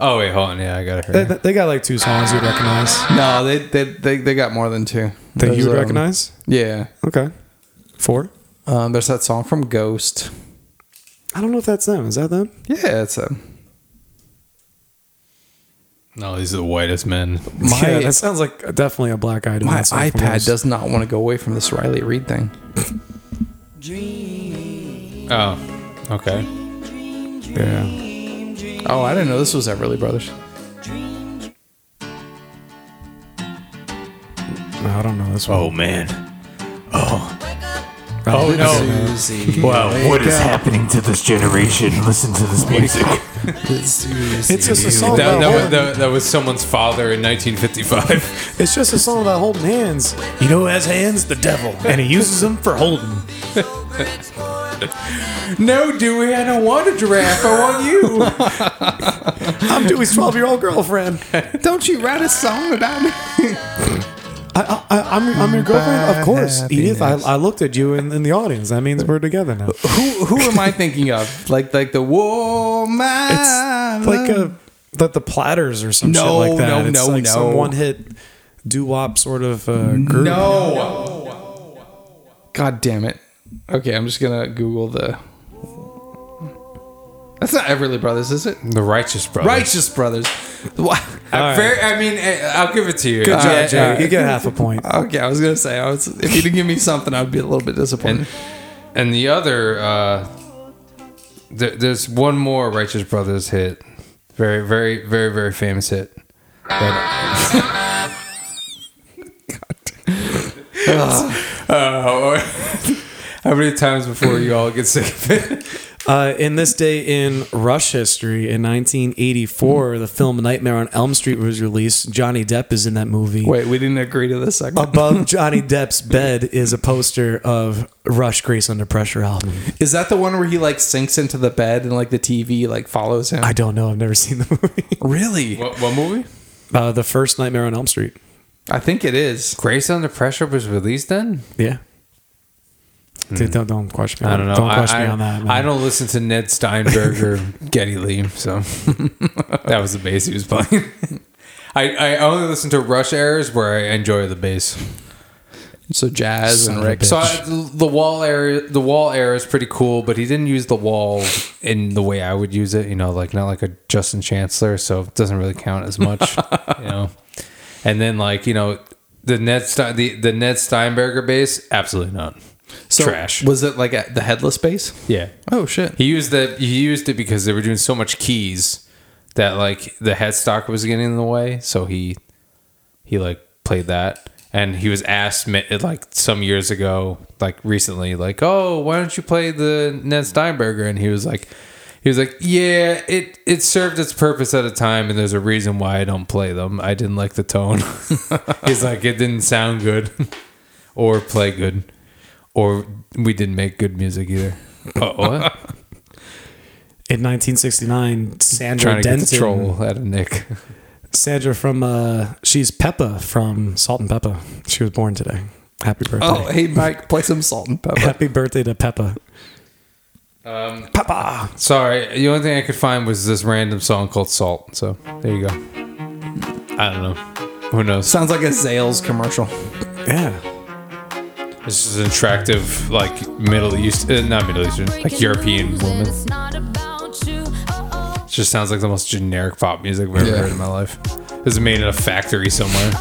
Oh wait, hold on. Yeah, I got They, it. they got like two songs you'd recognize. no they they they, they got more than two That There's, you would um, recognize? yeah Okay. Four? um, there's that song from Ghost I don't know if that's them. Is that them? yeah it's them. No, these are the whitest men. My- yeah, that sounds like definitely a black eyed my Man song iPad does not want to go away from this Riley Reid thing Oh, okay. Yeah. oh I didn't know this was Everly Brothers I don't know this one. Oh man. Oh. Oh, oh no. Susie. Wow. What is happening to this generation? Listen to this music. It's just a song That, about that, was, holding, that, that was someone's father in 1955. It's just a song about holding hands. You know who has hands? The devil, and he uses them for holding. no, Dewey, I don't want a giraffe. I want you. I'm Dewey's 12 year old girlfriend. Don't you write a song about me? I, I, I'm, I'm your girlfriend, of course, Edith. I, I looked at you in, in the audience. That means we're together now. who who am I thinking of? Like like the woman. It's like a the, the platters or some No, shit like that. no, it's no, like no. some one hit doo wop sort of uh, group. no. God damn it. Okay, I'm just gonna Google the. That's not Everly Brothers, is it? The Righteous Brothers. Righteous Brothers. Wha- I, very, I mean, eh, I'll give it to you. Good job, Yeah, Jay. yeah. You get half a point. Okay, I was gonna say I was. If you didn't give me something, I'd be a little bit disappointed. And the other, uh, th- there's one more Righteous Brothers hit. Very, very, very, very famous hit. That- Uh, how many times before you all get sick of it? Uh, in this day in Rush history, in 1984, the film Nightmare on Elm Street was released. Johnny Depp is in that movie. Wait, we didn't agree to this segment. Above Johnny Depp's bed is a poster of Rush Grace Under Pressure album. Is that the one where he like sinks into the bed and like the TV like follows him? I don't know. I've never seen the movie. really? What, what movie? Uh, the first Nightmare on Elm Street. I think it is. Grace Under Pressure was released then? Yeah. Dude, hmm. don't, don't question me. I don't know. Don't question I, me on that. man. I don't listen to Ned Steinberg or Geddy Lee, so that was the bass he was playing. I, I only listen to Rush airs where I enjoy the bass. So jazz Son and of Rick. So I, the wall area, the wall era is pretty cool, but he didn't use the wall in the way I would use it. You know, like not like a Justin Chancellor, so it doesn't really count as much. you know, and then like you know the Ned Stein, the the Ned Steinberger bass, absolutely not. So Trash. Was it like a, the headless bass? Yeah, Oh shit. he used that. He used it because they were doing so much keys that like the headstock was getting in the way. So he he like played that, and he was asked like some years ago, like recently, like, "Oh, why don't you play the Ned Steinberger?" And he was like, he was like, "Yeah, it it served its purpose at a time, and there's a reason why I don't play them. I didn't like the tone. He's like, it didn't sound good, or play good." Or we didn't make good music either. Oh, what? In 1969, Sandra trying to get the Denton, troll out of Nick. Sandra from, uh, she's Pepa from Salt and Pepa. She was born today. Happy birthday. Oh, hey Mike, play some salt and pepper. Happy birthday to Pepa. Um, Pepa. sorry, the only thing I could find was this random song called Salt. So there you go. I don't know. Who knows? Sounds like a Zales commercial. Yeah. This is an attractive, like Middle East, uh, not Middle Eastern, like European woman. It just sounds like the most generic pop music I've ever Yeah. heard in my life. This is made in a factory somewhere,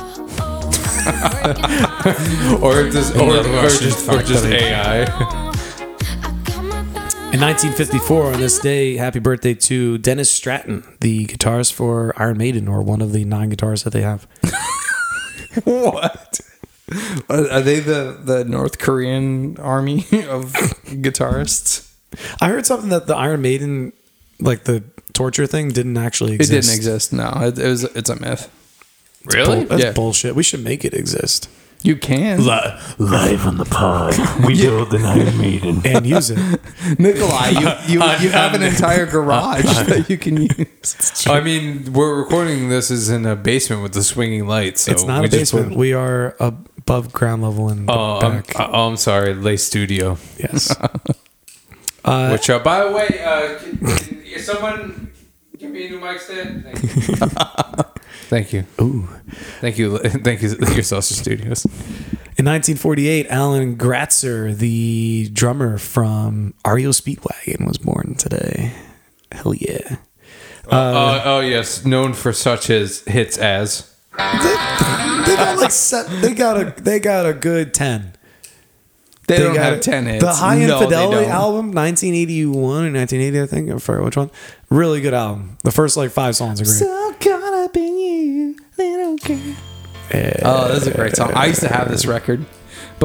or just, or, Another or Russian just, or just factory. AI. In 1954, on this day, happy birthday to Dennis Stratton, the guitarist for Iron Maiden, or one of the nine guitars that they have. What? Are are they the, the North Korean army of guitarists? I heard something that the Iron Maiden, like the torture thing, didn't actually exist. It didn't exist. No, it, it was. It's a myth. Really? That's Yeah. bullshit. We should make it exist You can, Live on the pod, we build an Iron Maiden. and use it. Nickolai. You you, you have an entire garage that you can use. I mean, we're recording this is in a basement with the swinging lights. So it's not a basement. put- we are above ground level in the Oh, I'm, back. oh, I'm sorry, Lay Studio. yes. Uh, Which, uh, by the way, uh, can, can someone give me a new mic stand? Thank you. Thank you. ooh. Thank you. Thank you. Thank you, Saucer Studios. In 1948, Alan Gratzer, the drummer from REO Speedwagon, was born today. Hell yeah. Uh, oh yes, known for such as hits as. They got like set, they got a they got a good ten. They, don't got have it. ten hits. The Hi No, Infidelity album, 1981 or 1980, I think. I forget which one. Really good album. The first like five songs are great. So caught up in you, little girl. Oh, that's a great song. I used to have this record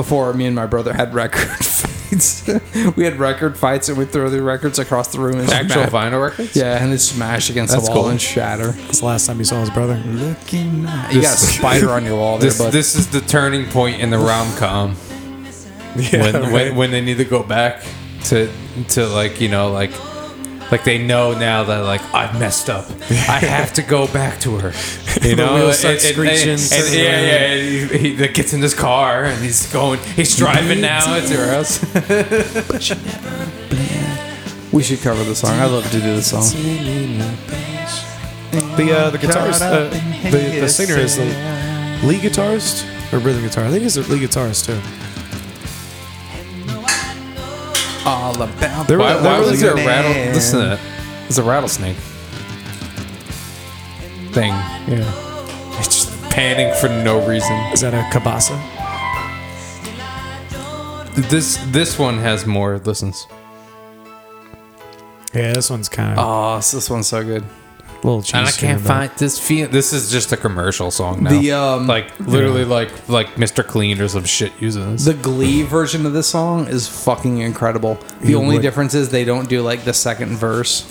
before me and my brother had record fights. we had record fights and we'd throw the records across the room and Actual smash. vinyl records? Yeah, and then smash against That's the wall cool. and shatter. That's the last time you saw his brother. Looking nice. You got a spider on your wall there, This, but this is the turning point in the rom com when, when when they need to go back to to like you know like like they know now that like I've messed up. I have to go back to her. You know, wheels start screeching, and, turns yeah, around. yeah. and He, he gets in his car and he's going. He's driving now to her house. we should cover the song. I love to do the song. The uh, the guitarist, uh, the, the singer is the lead guitarist or rhythm guitar. I think he's the lead guitarist too. All about They're- Why, they're why was there a rattle? Listen to that. It's a rattlesnake thing. Yeah, It's just panning for no reason. is that a cabasa? This this one has more listens. Yeah, this one's kind of Oh, this one's so good. A little cheesy. And I can't find this feel. This is just a commercial song now. The, um, like literally like like Mr. Clean or some shit using this. The Glee version of this song is fucking incredible. The You only would- difference is they don't do like the second verse.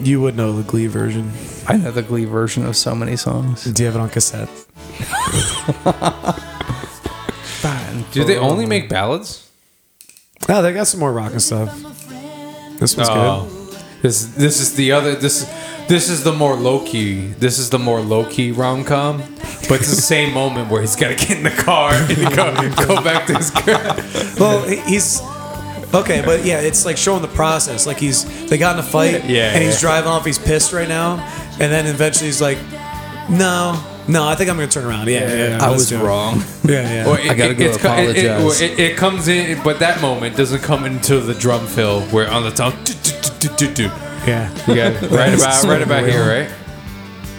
You would know the Glee version. I know the Glee version of so many songs. Do you have it on cassette? Do they only make ballads? No, they got some more rock and stuff. This one's Oh, this this is the other this this is the more low key. This is the more low key rom com, but it's the same moment where he's got to get in the car and go, go back to his girl. Well, he- he's okay, but yeah, it's like showing the process. Like he's they got in a fight, Yeah, and he's yeah. driving off. He's pissed right now, and then eventually he's like, "No, no, I think I'm gonna turn around." Yeah, yeah, yeah I let's was do it. wrong. Yeah, yeah. Well, it, I gotta go it's co- it- it- apologize. It, it comes in, but that moment doesn't come until the drum fill, where on the top, do, do, do, do, do. Yeah. You got it right about right about here, right?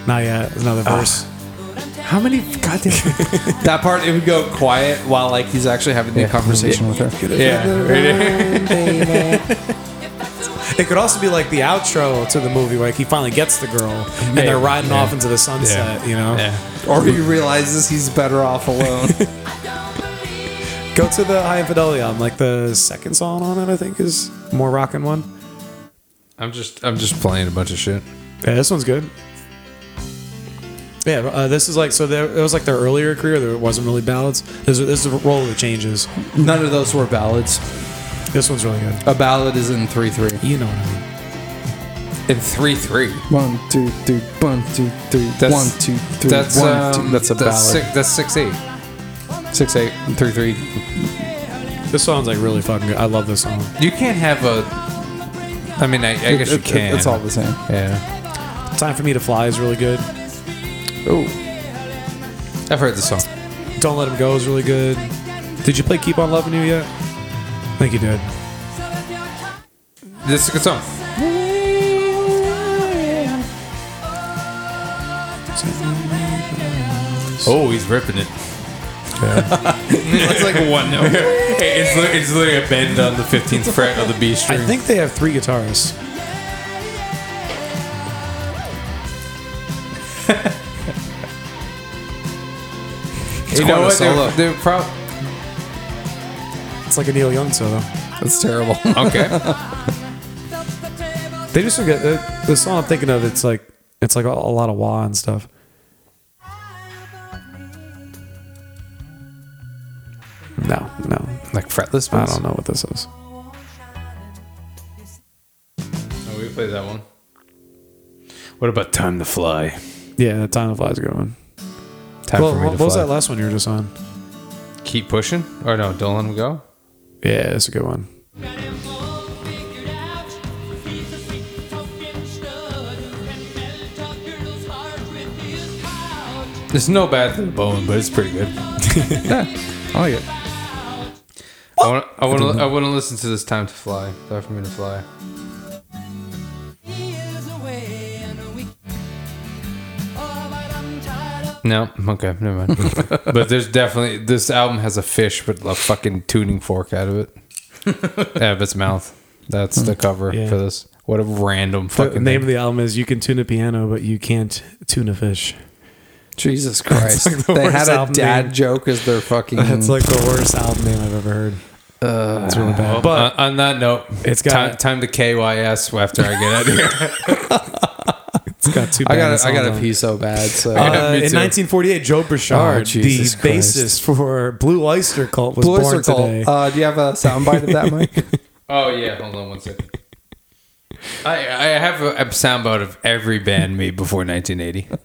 Not yet. There's another ah. verse. How many goddamn? that part it would go quiet while like he's actually having the conversation with her. yeah, right. It could also be like the outro to the movie, where like he finally gets the girl, and they're riding yeah. off into the sunset. You know, yeah. Or he realizes he's better off alone. go to the Hi Infidelity album. Like the second song on it, I think is more rockin' one. I'm just I'm just playing a bunch of shit. Yeah, this one's good. Yeah, uh, this is like so. There, it was like their earlier career. There wasn't really ballads. This, is- this is a roll of the changes. None of those were ballads. This one's really good. A ballad is in three three. You know what I mean? In three three. One two three. One two three. That's- one two three. That's one, um, two. That's a ballad. Six, that's six eight. Six eight three three. This song's like really fucking good. I love this song. You can't have a. I mean, I, I guess you It- it- can. It's all the same. Yeah. Time for me to fly is really good. Oh, I've heard this song. Don't let him go is really good. Did you play Keep on Loving You yet? I think you did. This is a good song. Oh, he's ripping it. It's like one note. It's, li- it's literally a bend on the 15th fret of the B I string. I think they have three guitarists. you know a what? solo. They're, they're prob- It's like a Neil Young solo. that's terrible. okay. They just forget the, the song I'm thinking of. It's like it's like a, a lot of wah and stuff. No, no, like fretless I don't know what this is. Oh, we played that one. What about Time to Fly? Yeah, the Time to Fly is a good one. Time well, for me what to was that last one you were just on? Keep pushing? Or no, don't let him go? Yeah, that's a good one. It's no bad to the bone, but it's pretty good. I like it. I want, I want to, I want to listen to this "Time to Fly." Time for me to fly. No, okay, never mind. but there's definitely this album has a fish with a fucking tuning fork out of it, out of its mouth. That's the hmm. cover Yeah. for this. What a random The fucking name The name. of the album is "You Can Tune a Piano, but You Can't Tune a Fish." Jesus Christ. like the they had a dad name. joke as their fucking. That's like the worst album name I've ever heard. it's really bad. Well, But on, on that note, It's got- time, time to KYS after I get out of here. it's got two. I bad got I songs got on to it. pee so bad. So Uh, me in too. 1948, Joe Bouchard, Oh, the Christ. bassist for Blue Oyster Cult, was Blue born Oyster Cult. today. Uh, do you have a soundbite of that, Mike? oh yeah, hold on one second. I I have a, a soundbite of every band made before 1980.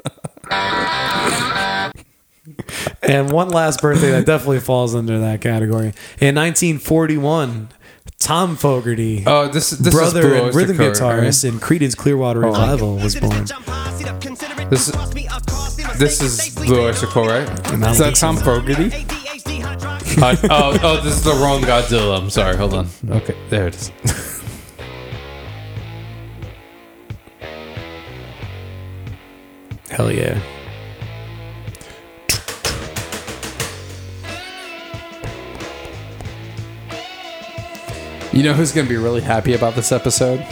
And one last birthday that definitely falls under that category. In 1941, Tom Fogerty, Oh, this this brother is and rhythm Cult, guitarist in Creedence Clearwater Revival, was born. This This is Blue Oyster Cult, right? And that Is that Tom Fogerty? Uh, oh, oh, this is the wrong Godzilla. I'm sorry. Hold on. Okay, there it is. Hell yeah. You know who's going to be really happy about this episode?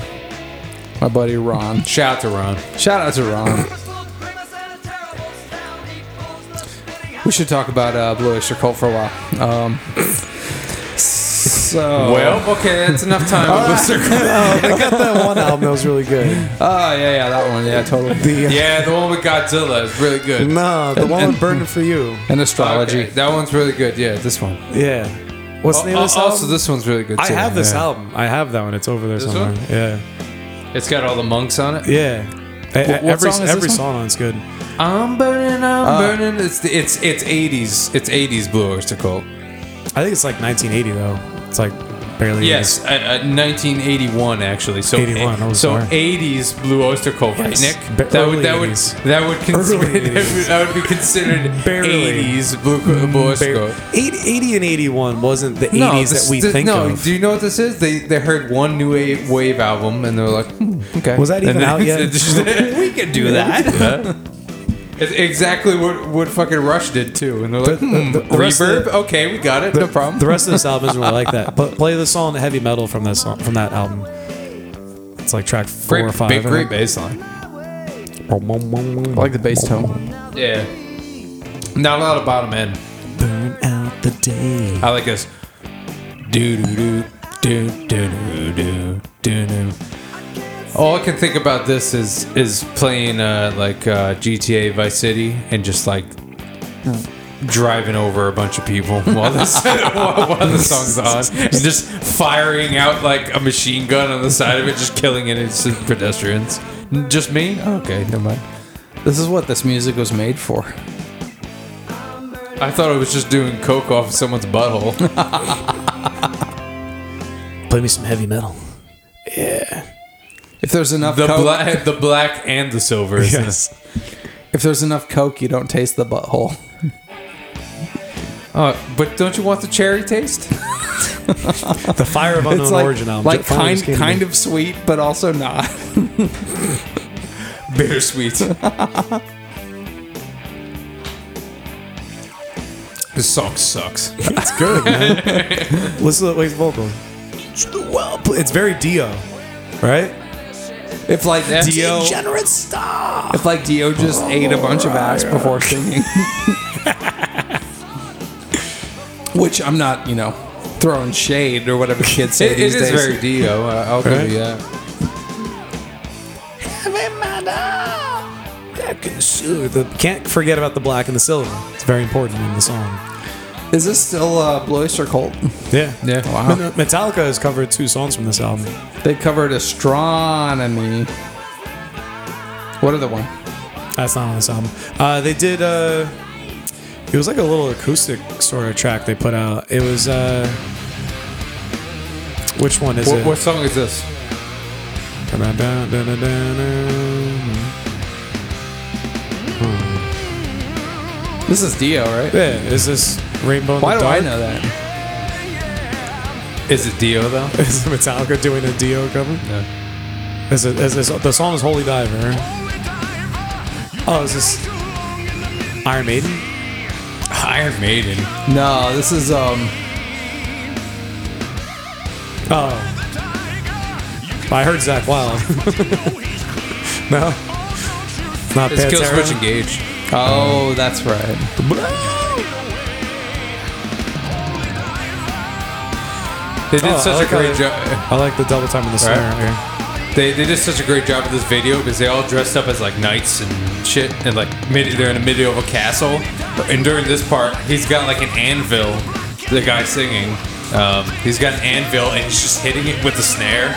My buddy Ron. Shout out to Ron. Shout out to Ron. We should talk about uh, Blue Oyster Cult for a while. Um, so Well, okay, that's enough time. with Blue Oyster Cult. I got that one album that was really good. oh yeah, yeah, that one, yeah, totally. The, uh, Yeah, the one with Godzilla is really good. No, the one with Burning for You. And astrology. Okay, that one's really good. Yeah, this one. Yeah. What's the name of this uh, also, album? this one's really good too. I have this yeah. album. I have that one. It's over there This somewhere. one? Yeah. It's got all the monks on it. Yeah. A- What- what every song is every this one? song on it's good. I'm burning, I'm Ah. burning. It's the, it's it's 80s. It's 80s Blue Oyster Cult. I think it's like 1980 though. It's like barely. Yes, uh, uh, 1981 actually. So 81, oh, so sorry. 80s Blue Oyster Cult, right, Yes. Nick? Ba- that would early that would 80s. that would consider Early that would, 80s. that would be considered Barely. 80s Blue, Blue Oyster Cult. 80, 80 and 81 wasn't the 80s No, that this- we this- think no, of. Do you know what this is? They they heard one new wave, wave album and they were like, hmm, okay. Was that even out yet? we could do that. It's exactly what what fucking Rush did too, and they're like, The- hmm, the- the rest reverb. the- okay, we got it. no problem. The rest of this album isn't really like that. But play the song the "Heavy Metal" from that song from that album. It's like track four great, or five. big, great think. bass line. I like the bass tone. Yeah. Not a lot of bottom end. Burn out the day. I like this. Do do do do do do do do. All I can think about this is is playing uh, like uh, GTA Vice City and just like driving over a bunch of people while this while, while the song's on, and just firing out like a machine gun on the side of it, just killing innocent pedestrians. Just me? Okay, never mind. This is what this music was made for. I thought it was just doing coke off someone's butthole. Play me some heavy metal. If there's enough The coke, black, the black, and the silver. is in it. if there's enough coke, you don't taste the butthole. Oh, but don't you want the cherry taste? The Fire of Unknown it's like, Origin album. like Finally kind just came to kind me. of sweet, but also not. Bittersweet. this song sucks. It's good, man. Listen to the Wake's vocal. It's very Dio, right? If like Dio, Degenerate stuff. if like Dio just ate a bunch of ass before singing, which I'm not, you know, throwing shade or whatever kids say It, it these is days. very Dio. uh, I'll Right? give you that. The, can't forget about the black and the silver. It's very important in the song. Is this still uh, Blue Oyster Cult? Yeah. Yeah. Wow. Met- Metallica has covered two songs from this album. They covered astronomy. What other one? That's not on this album. Uh, they did. Uh, it was like a little acoustic sort of track they put out. It was. Uh, which one is What, it? what song is this? This is Dio, right? Yeah, is this Rainbow? in Why the do I Dark? know that? Is it Dio though? Is Metallica doing a Dio cover? No. Is it? Is this, the song is Holy Diver. Oh, is this Iron Maiden? Iron Maiden. No, this is um. Oh, I heard Zakk Wylde. no, not It's Pantera. Switch Engage. Oh, that's right. They did Oh, I such like a how great they- job. I like the double time in the snare. here. They, they did such a great job with this video because they all dressed up as like knights and shit, and like mid, they're in the middle of a castle. And during this part, he's got like an anvil. The guy singing, um, he's got an anvil and he's just hitting it with the snare,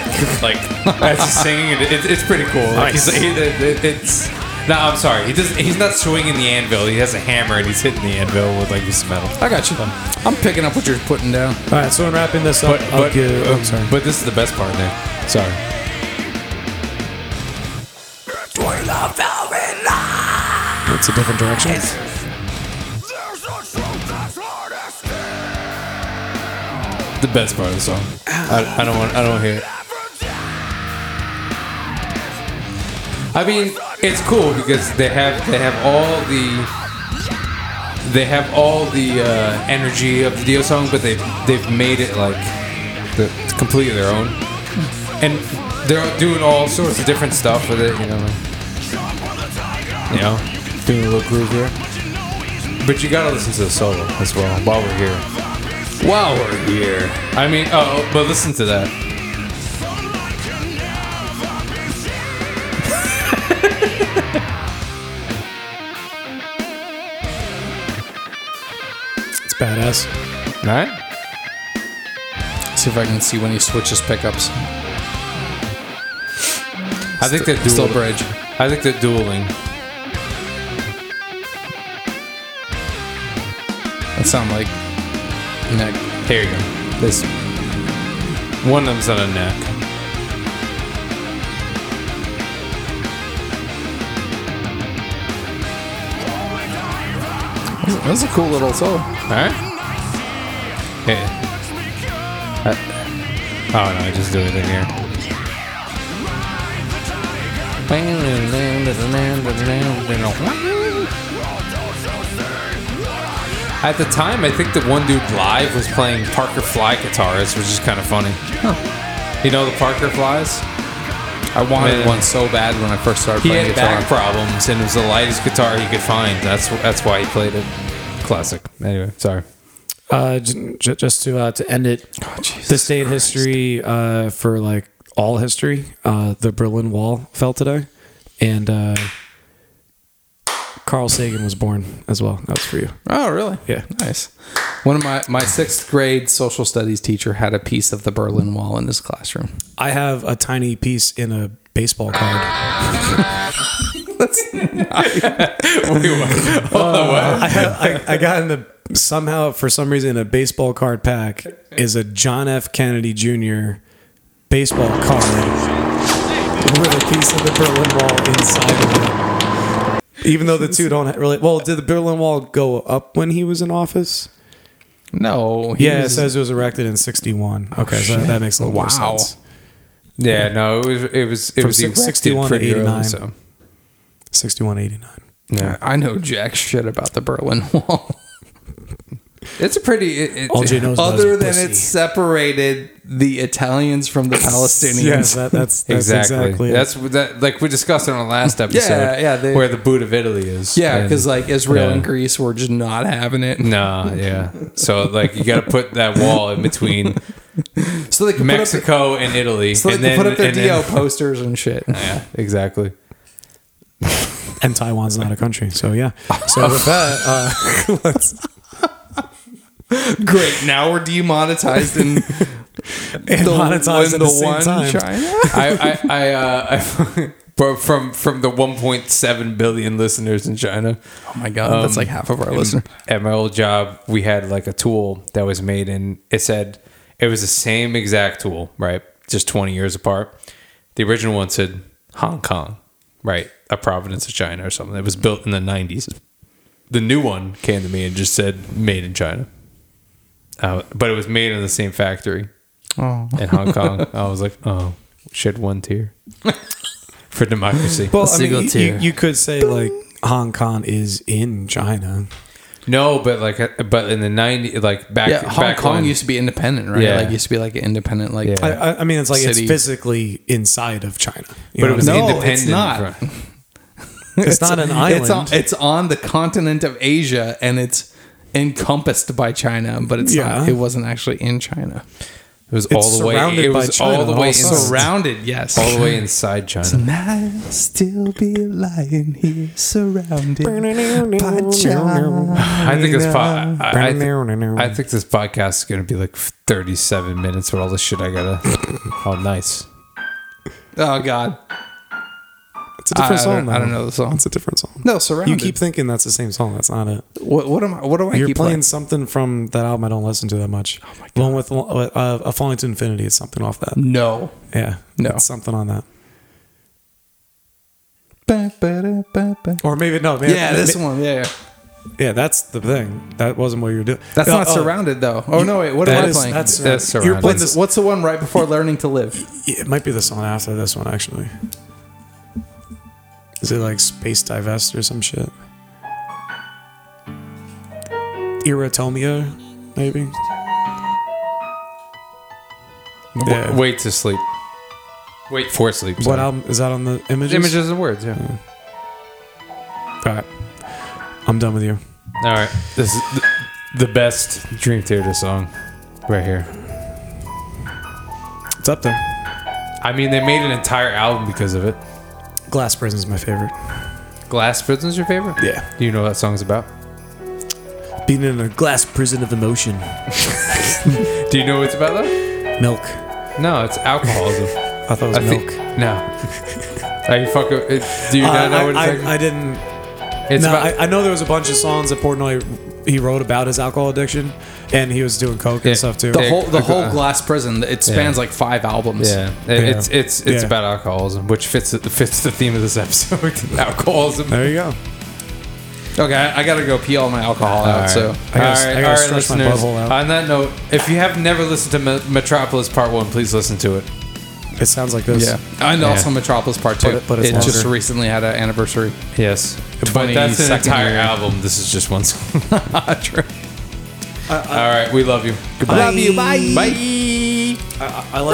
like as he's singing. It, it, it's pretty cool. Like, he's, Nice. he, it, it- it's no, I'm sorry. He doesn't. He's not swinging the anvil. He has a hammer and he's hitting the anvil with like this metal. I got you. I'm picking up what you're putting down. All right, so in wrapping this up, But I'll but, give- oh, sorry. but this is the best part, Nick. Sorry. it's a different direction. the best part of the song. I, I don't want. I don't hear it. I mean, it's cool because they have they have all the they have all the uh, energy of the Dio song, but they they've made it like the, completely their own, and they're doing all sorts of different stuff with it. You know, you know, doing a little groove here. But you gotta listen to the solo as well while we're here. While we're here. I mean, oh, but listen to that. It's. All right. See if I can see when he switches pickups. I think they're Still bridge. I think they're dueling. That sound like neck. Here you go. This one of them's on a neck. That's a cool little solo. All right. Uh, oh no, I just do it in here. At the time, I think the one dude live was playing Parker Fly guitars, which is kind of funny. You know the Parker Flies? I wanted Man. one so bad when I first started He playing had guitar. back problems, and it was the lightest guitar he could find. That's that's why he played it. Classic. Anyway, sorry. Uh, j- j- just to uh, to end it, this day in history uh, for like all history, uh, the Berlin Wall fell today, and uh, Carl Sagan was born as well. That was for you. Oh, really? Yeah. Nice. One of my my sixth grade social studies teacher had a piece of the Berlin Wall in his classroom. I have a tiny piece in a baseball card. Uh, I, had, I, I got in the somehow for some reason a baseball card pack is a John F. Kennedy Jr. baseball card with a piece of the Berlin Wall inside of it. Even though the two don't really well, did the Berlin Wall go up when he was in office? No. he Yeah, it says it was erected in '61. Okay, so that, makes a little more Wow. sense. Yeah, no, it was it was it From was erected 61 to pretty early, 89. so 61, 89. yeah. I know jack shit about the Berlin Wall. It's a pretty. It, All Jay knows Other than pussy. it separated the Italians from the Palestinians. Yes, that, that's, that's exactly. exactly. That's that. Like we discussed on the last episode. Yeah, yeah, they- where the boot of Italy is. Yeah, because like Israel yeah. and Greece were just not having it. Nah, yeah. So like you got to put that wall in between So they Mexico and Italy, up, so and they then could put up their and then- posters and shit. Yeah, exactly. And Taiwan's not a country. So yeah. So with that, uh, let's Great. Now we're demonetized in and the, monetize in at the the same one time. China. I I I, uh, I from from the 1.7 billion listeners in China. Oh my god, that's like half of our listeners. At my old job, we had like a tool that was made, and it said it was the same exact tool, right? Just 20 years apart. The original one said Hong Kong, right? A province of China or something. It was built in the 90s. The new one came to me and just said made in China. Uh, but it was made in the same factory Oh. in Hong Kong. I was like, oh, shed one tear for democracy. Well, I single mean, you, tier. you could say like Hong Kong is in China. No, but like, uh, but in the 90s, like back, Yeah, Hong back Kong when- used to be independent, right? Yeah. Like used to be like an independent, like Yeah. I, I, I mean, it's like City. it's physically inside of China. You but know it was what No, independent. it's not. from- it's not an island. It's on, it's on the continent of Asia and it's encompassed by China, but it's Yeah. not. It wasn't actually in China. It was all the way. It was all the way Surrounded, yes. all the way inside China. I still be lying here surrounded by China. I think this po- I, I, thi- I think this podcast is gonna be like 37 minutes with all the shit I gotta. oh, nice. Oh God, It's a different I song. don't- I don't know the song. It's a different song. no surrounded. You keep thinking that's the same song. That's not it. what, what am I? What do I You're keep playing playing? something from that album I don't listen to that much. Oh my god! One with uh, a Falling to Infinity is something off that. No. Yeah, No. it's something on that. Yeah, Or maybe no. Maybe, this may- one. Yeah, yeah. Yeah, that's the thing. That wasn't what you were doing. That's Uh, not oh, surrounded though. Oh no, wait. What am I is- playing? That's, That's you're playing this. what's the one right before learning to live? It might be the song after this one actually. Is it like Space-Dye Vest or some shit? Erotomania, maybe. Yeah. Wait to sleep. Wait for sleep. What sorry. album is that on the images? Images and words. Yeah. All right, I'm done with you. All right. This is the, the best Dream Theater song, right here. It's up there. I mean, they made an entire album because of it. Glass Prison is my favorite. Glass Prison's your favorite? Yeah. Do you know what that song's about? Being in a glass prison of emotion. Do you know what it's about though? Milk. No, it's alcoholism. I thought it was I milk. think no. Are you fucking? it- Do you Uh, not know I, what it's I, like? I didn't. it's no, about. I, I know there was a bunch of songs that Portnoy he wrote about his alcohol addiction, and he was doing coke Yeah. and stuff too. The Yeah, whole the whole I- Glass Prison. It spans Yeah. like five albums. yeah, It- it's it's it's Yeah. about alcoholism, which fits fits the theme of this episode. alcoholism. there you go. Okay, I, I gotta go pee all my alcohol out. right. So I gotta- all right, I gotta all right, stretch my listeners. butthole out. On that note, if you have never listened to Me- Metropolis Part One, please listen to it. It sounds like this. yeah, and also Metropolis Part Two. But it- but it's it just recently had an anniversary. Yes, but that's an 22nd entire year. album. This is just one song. True. all right, we love you. Goodbye. Love you. Bye. Bye. I, I like.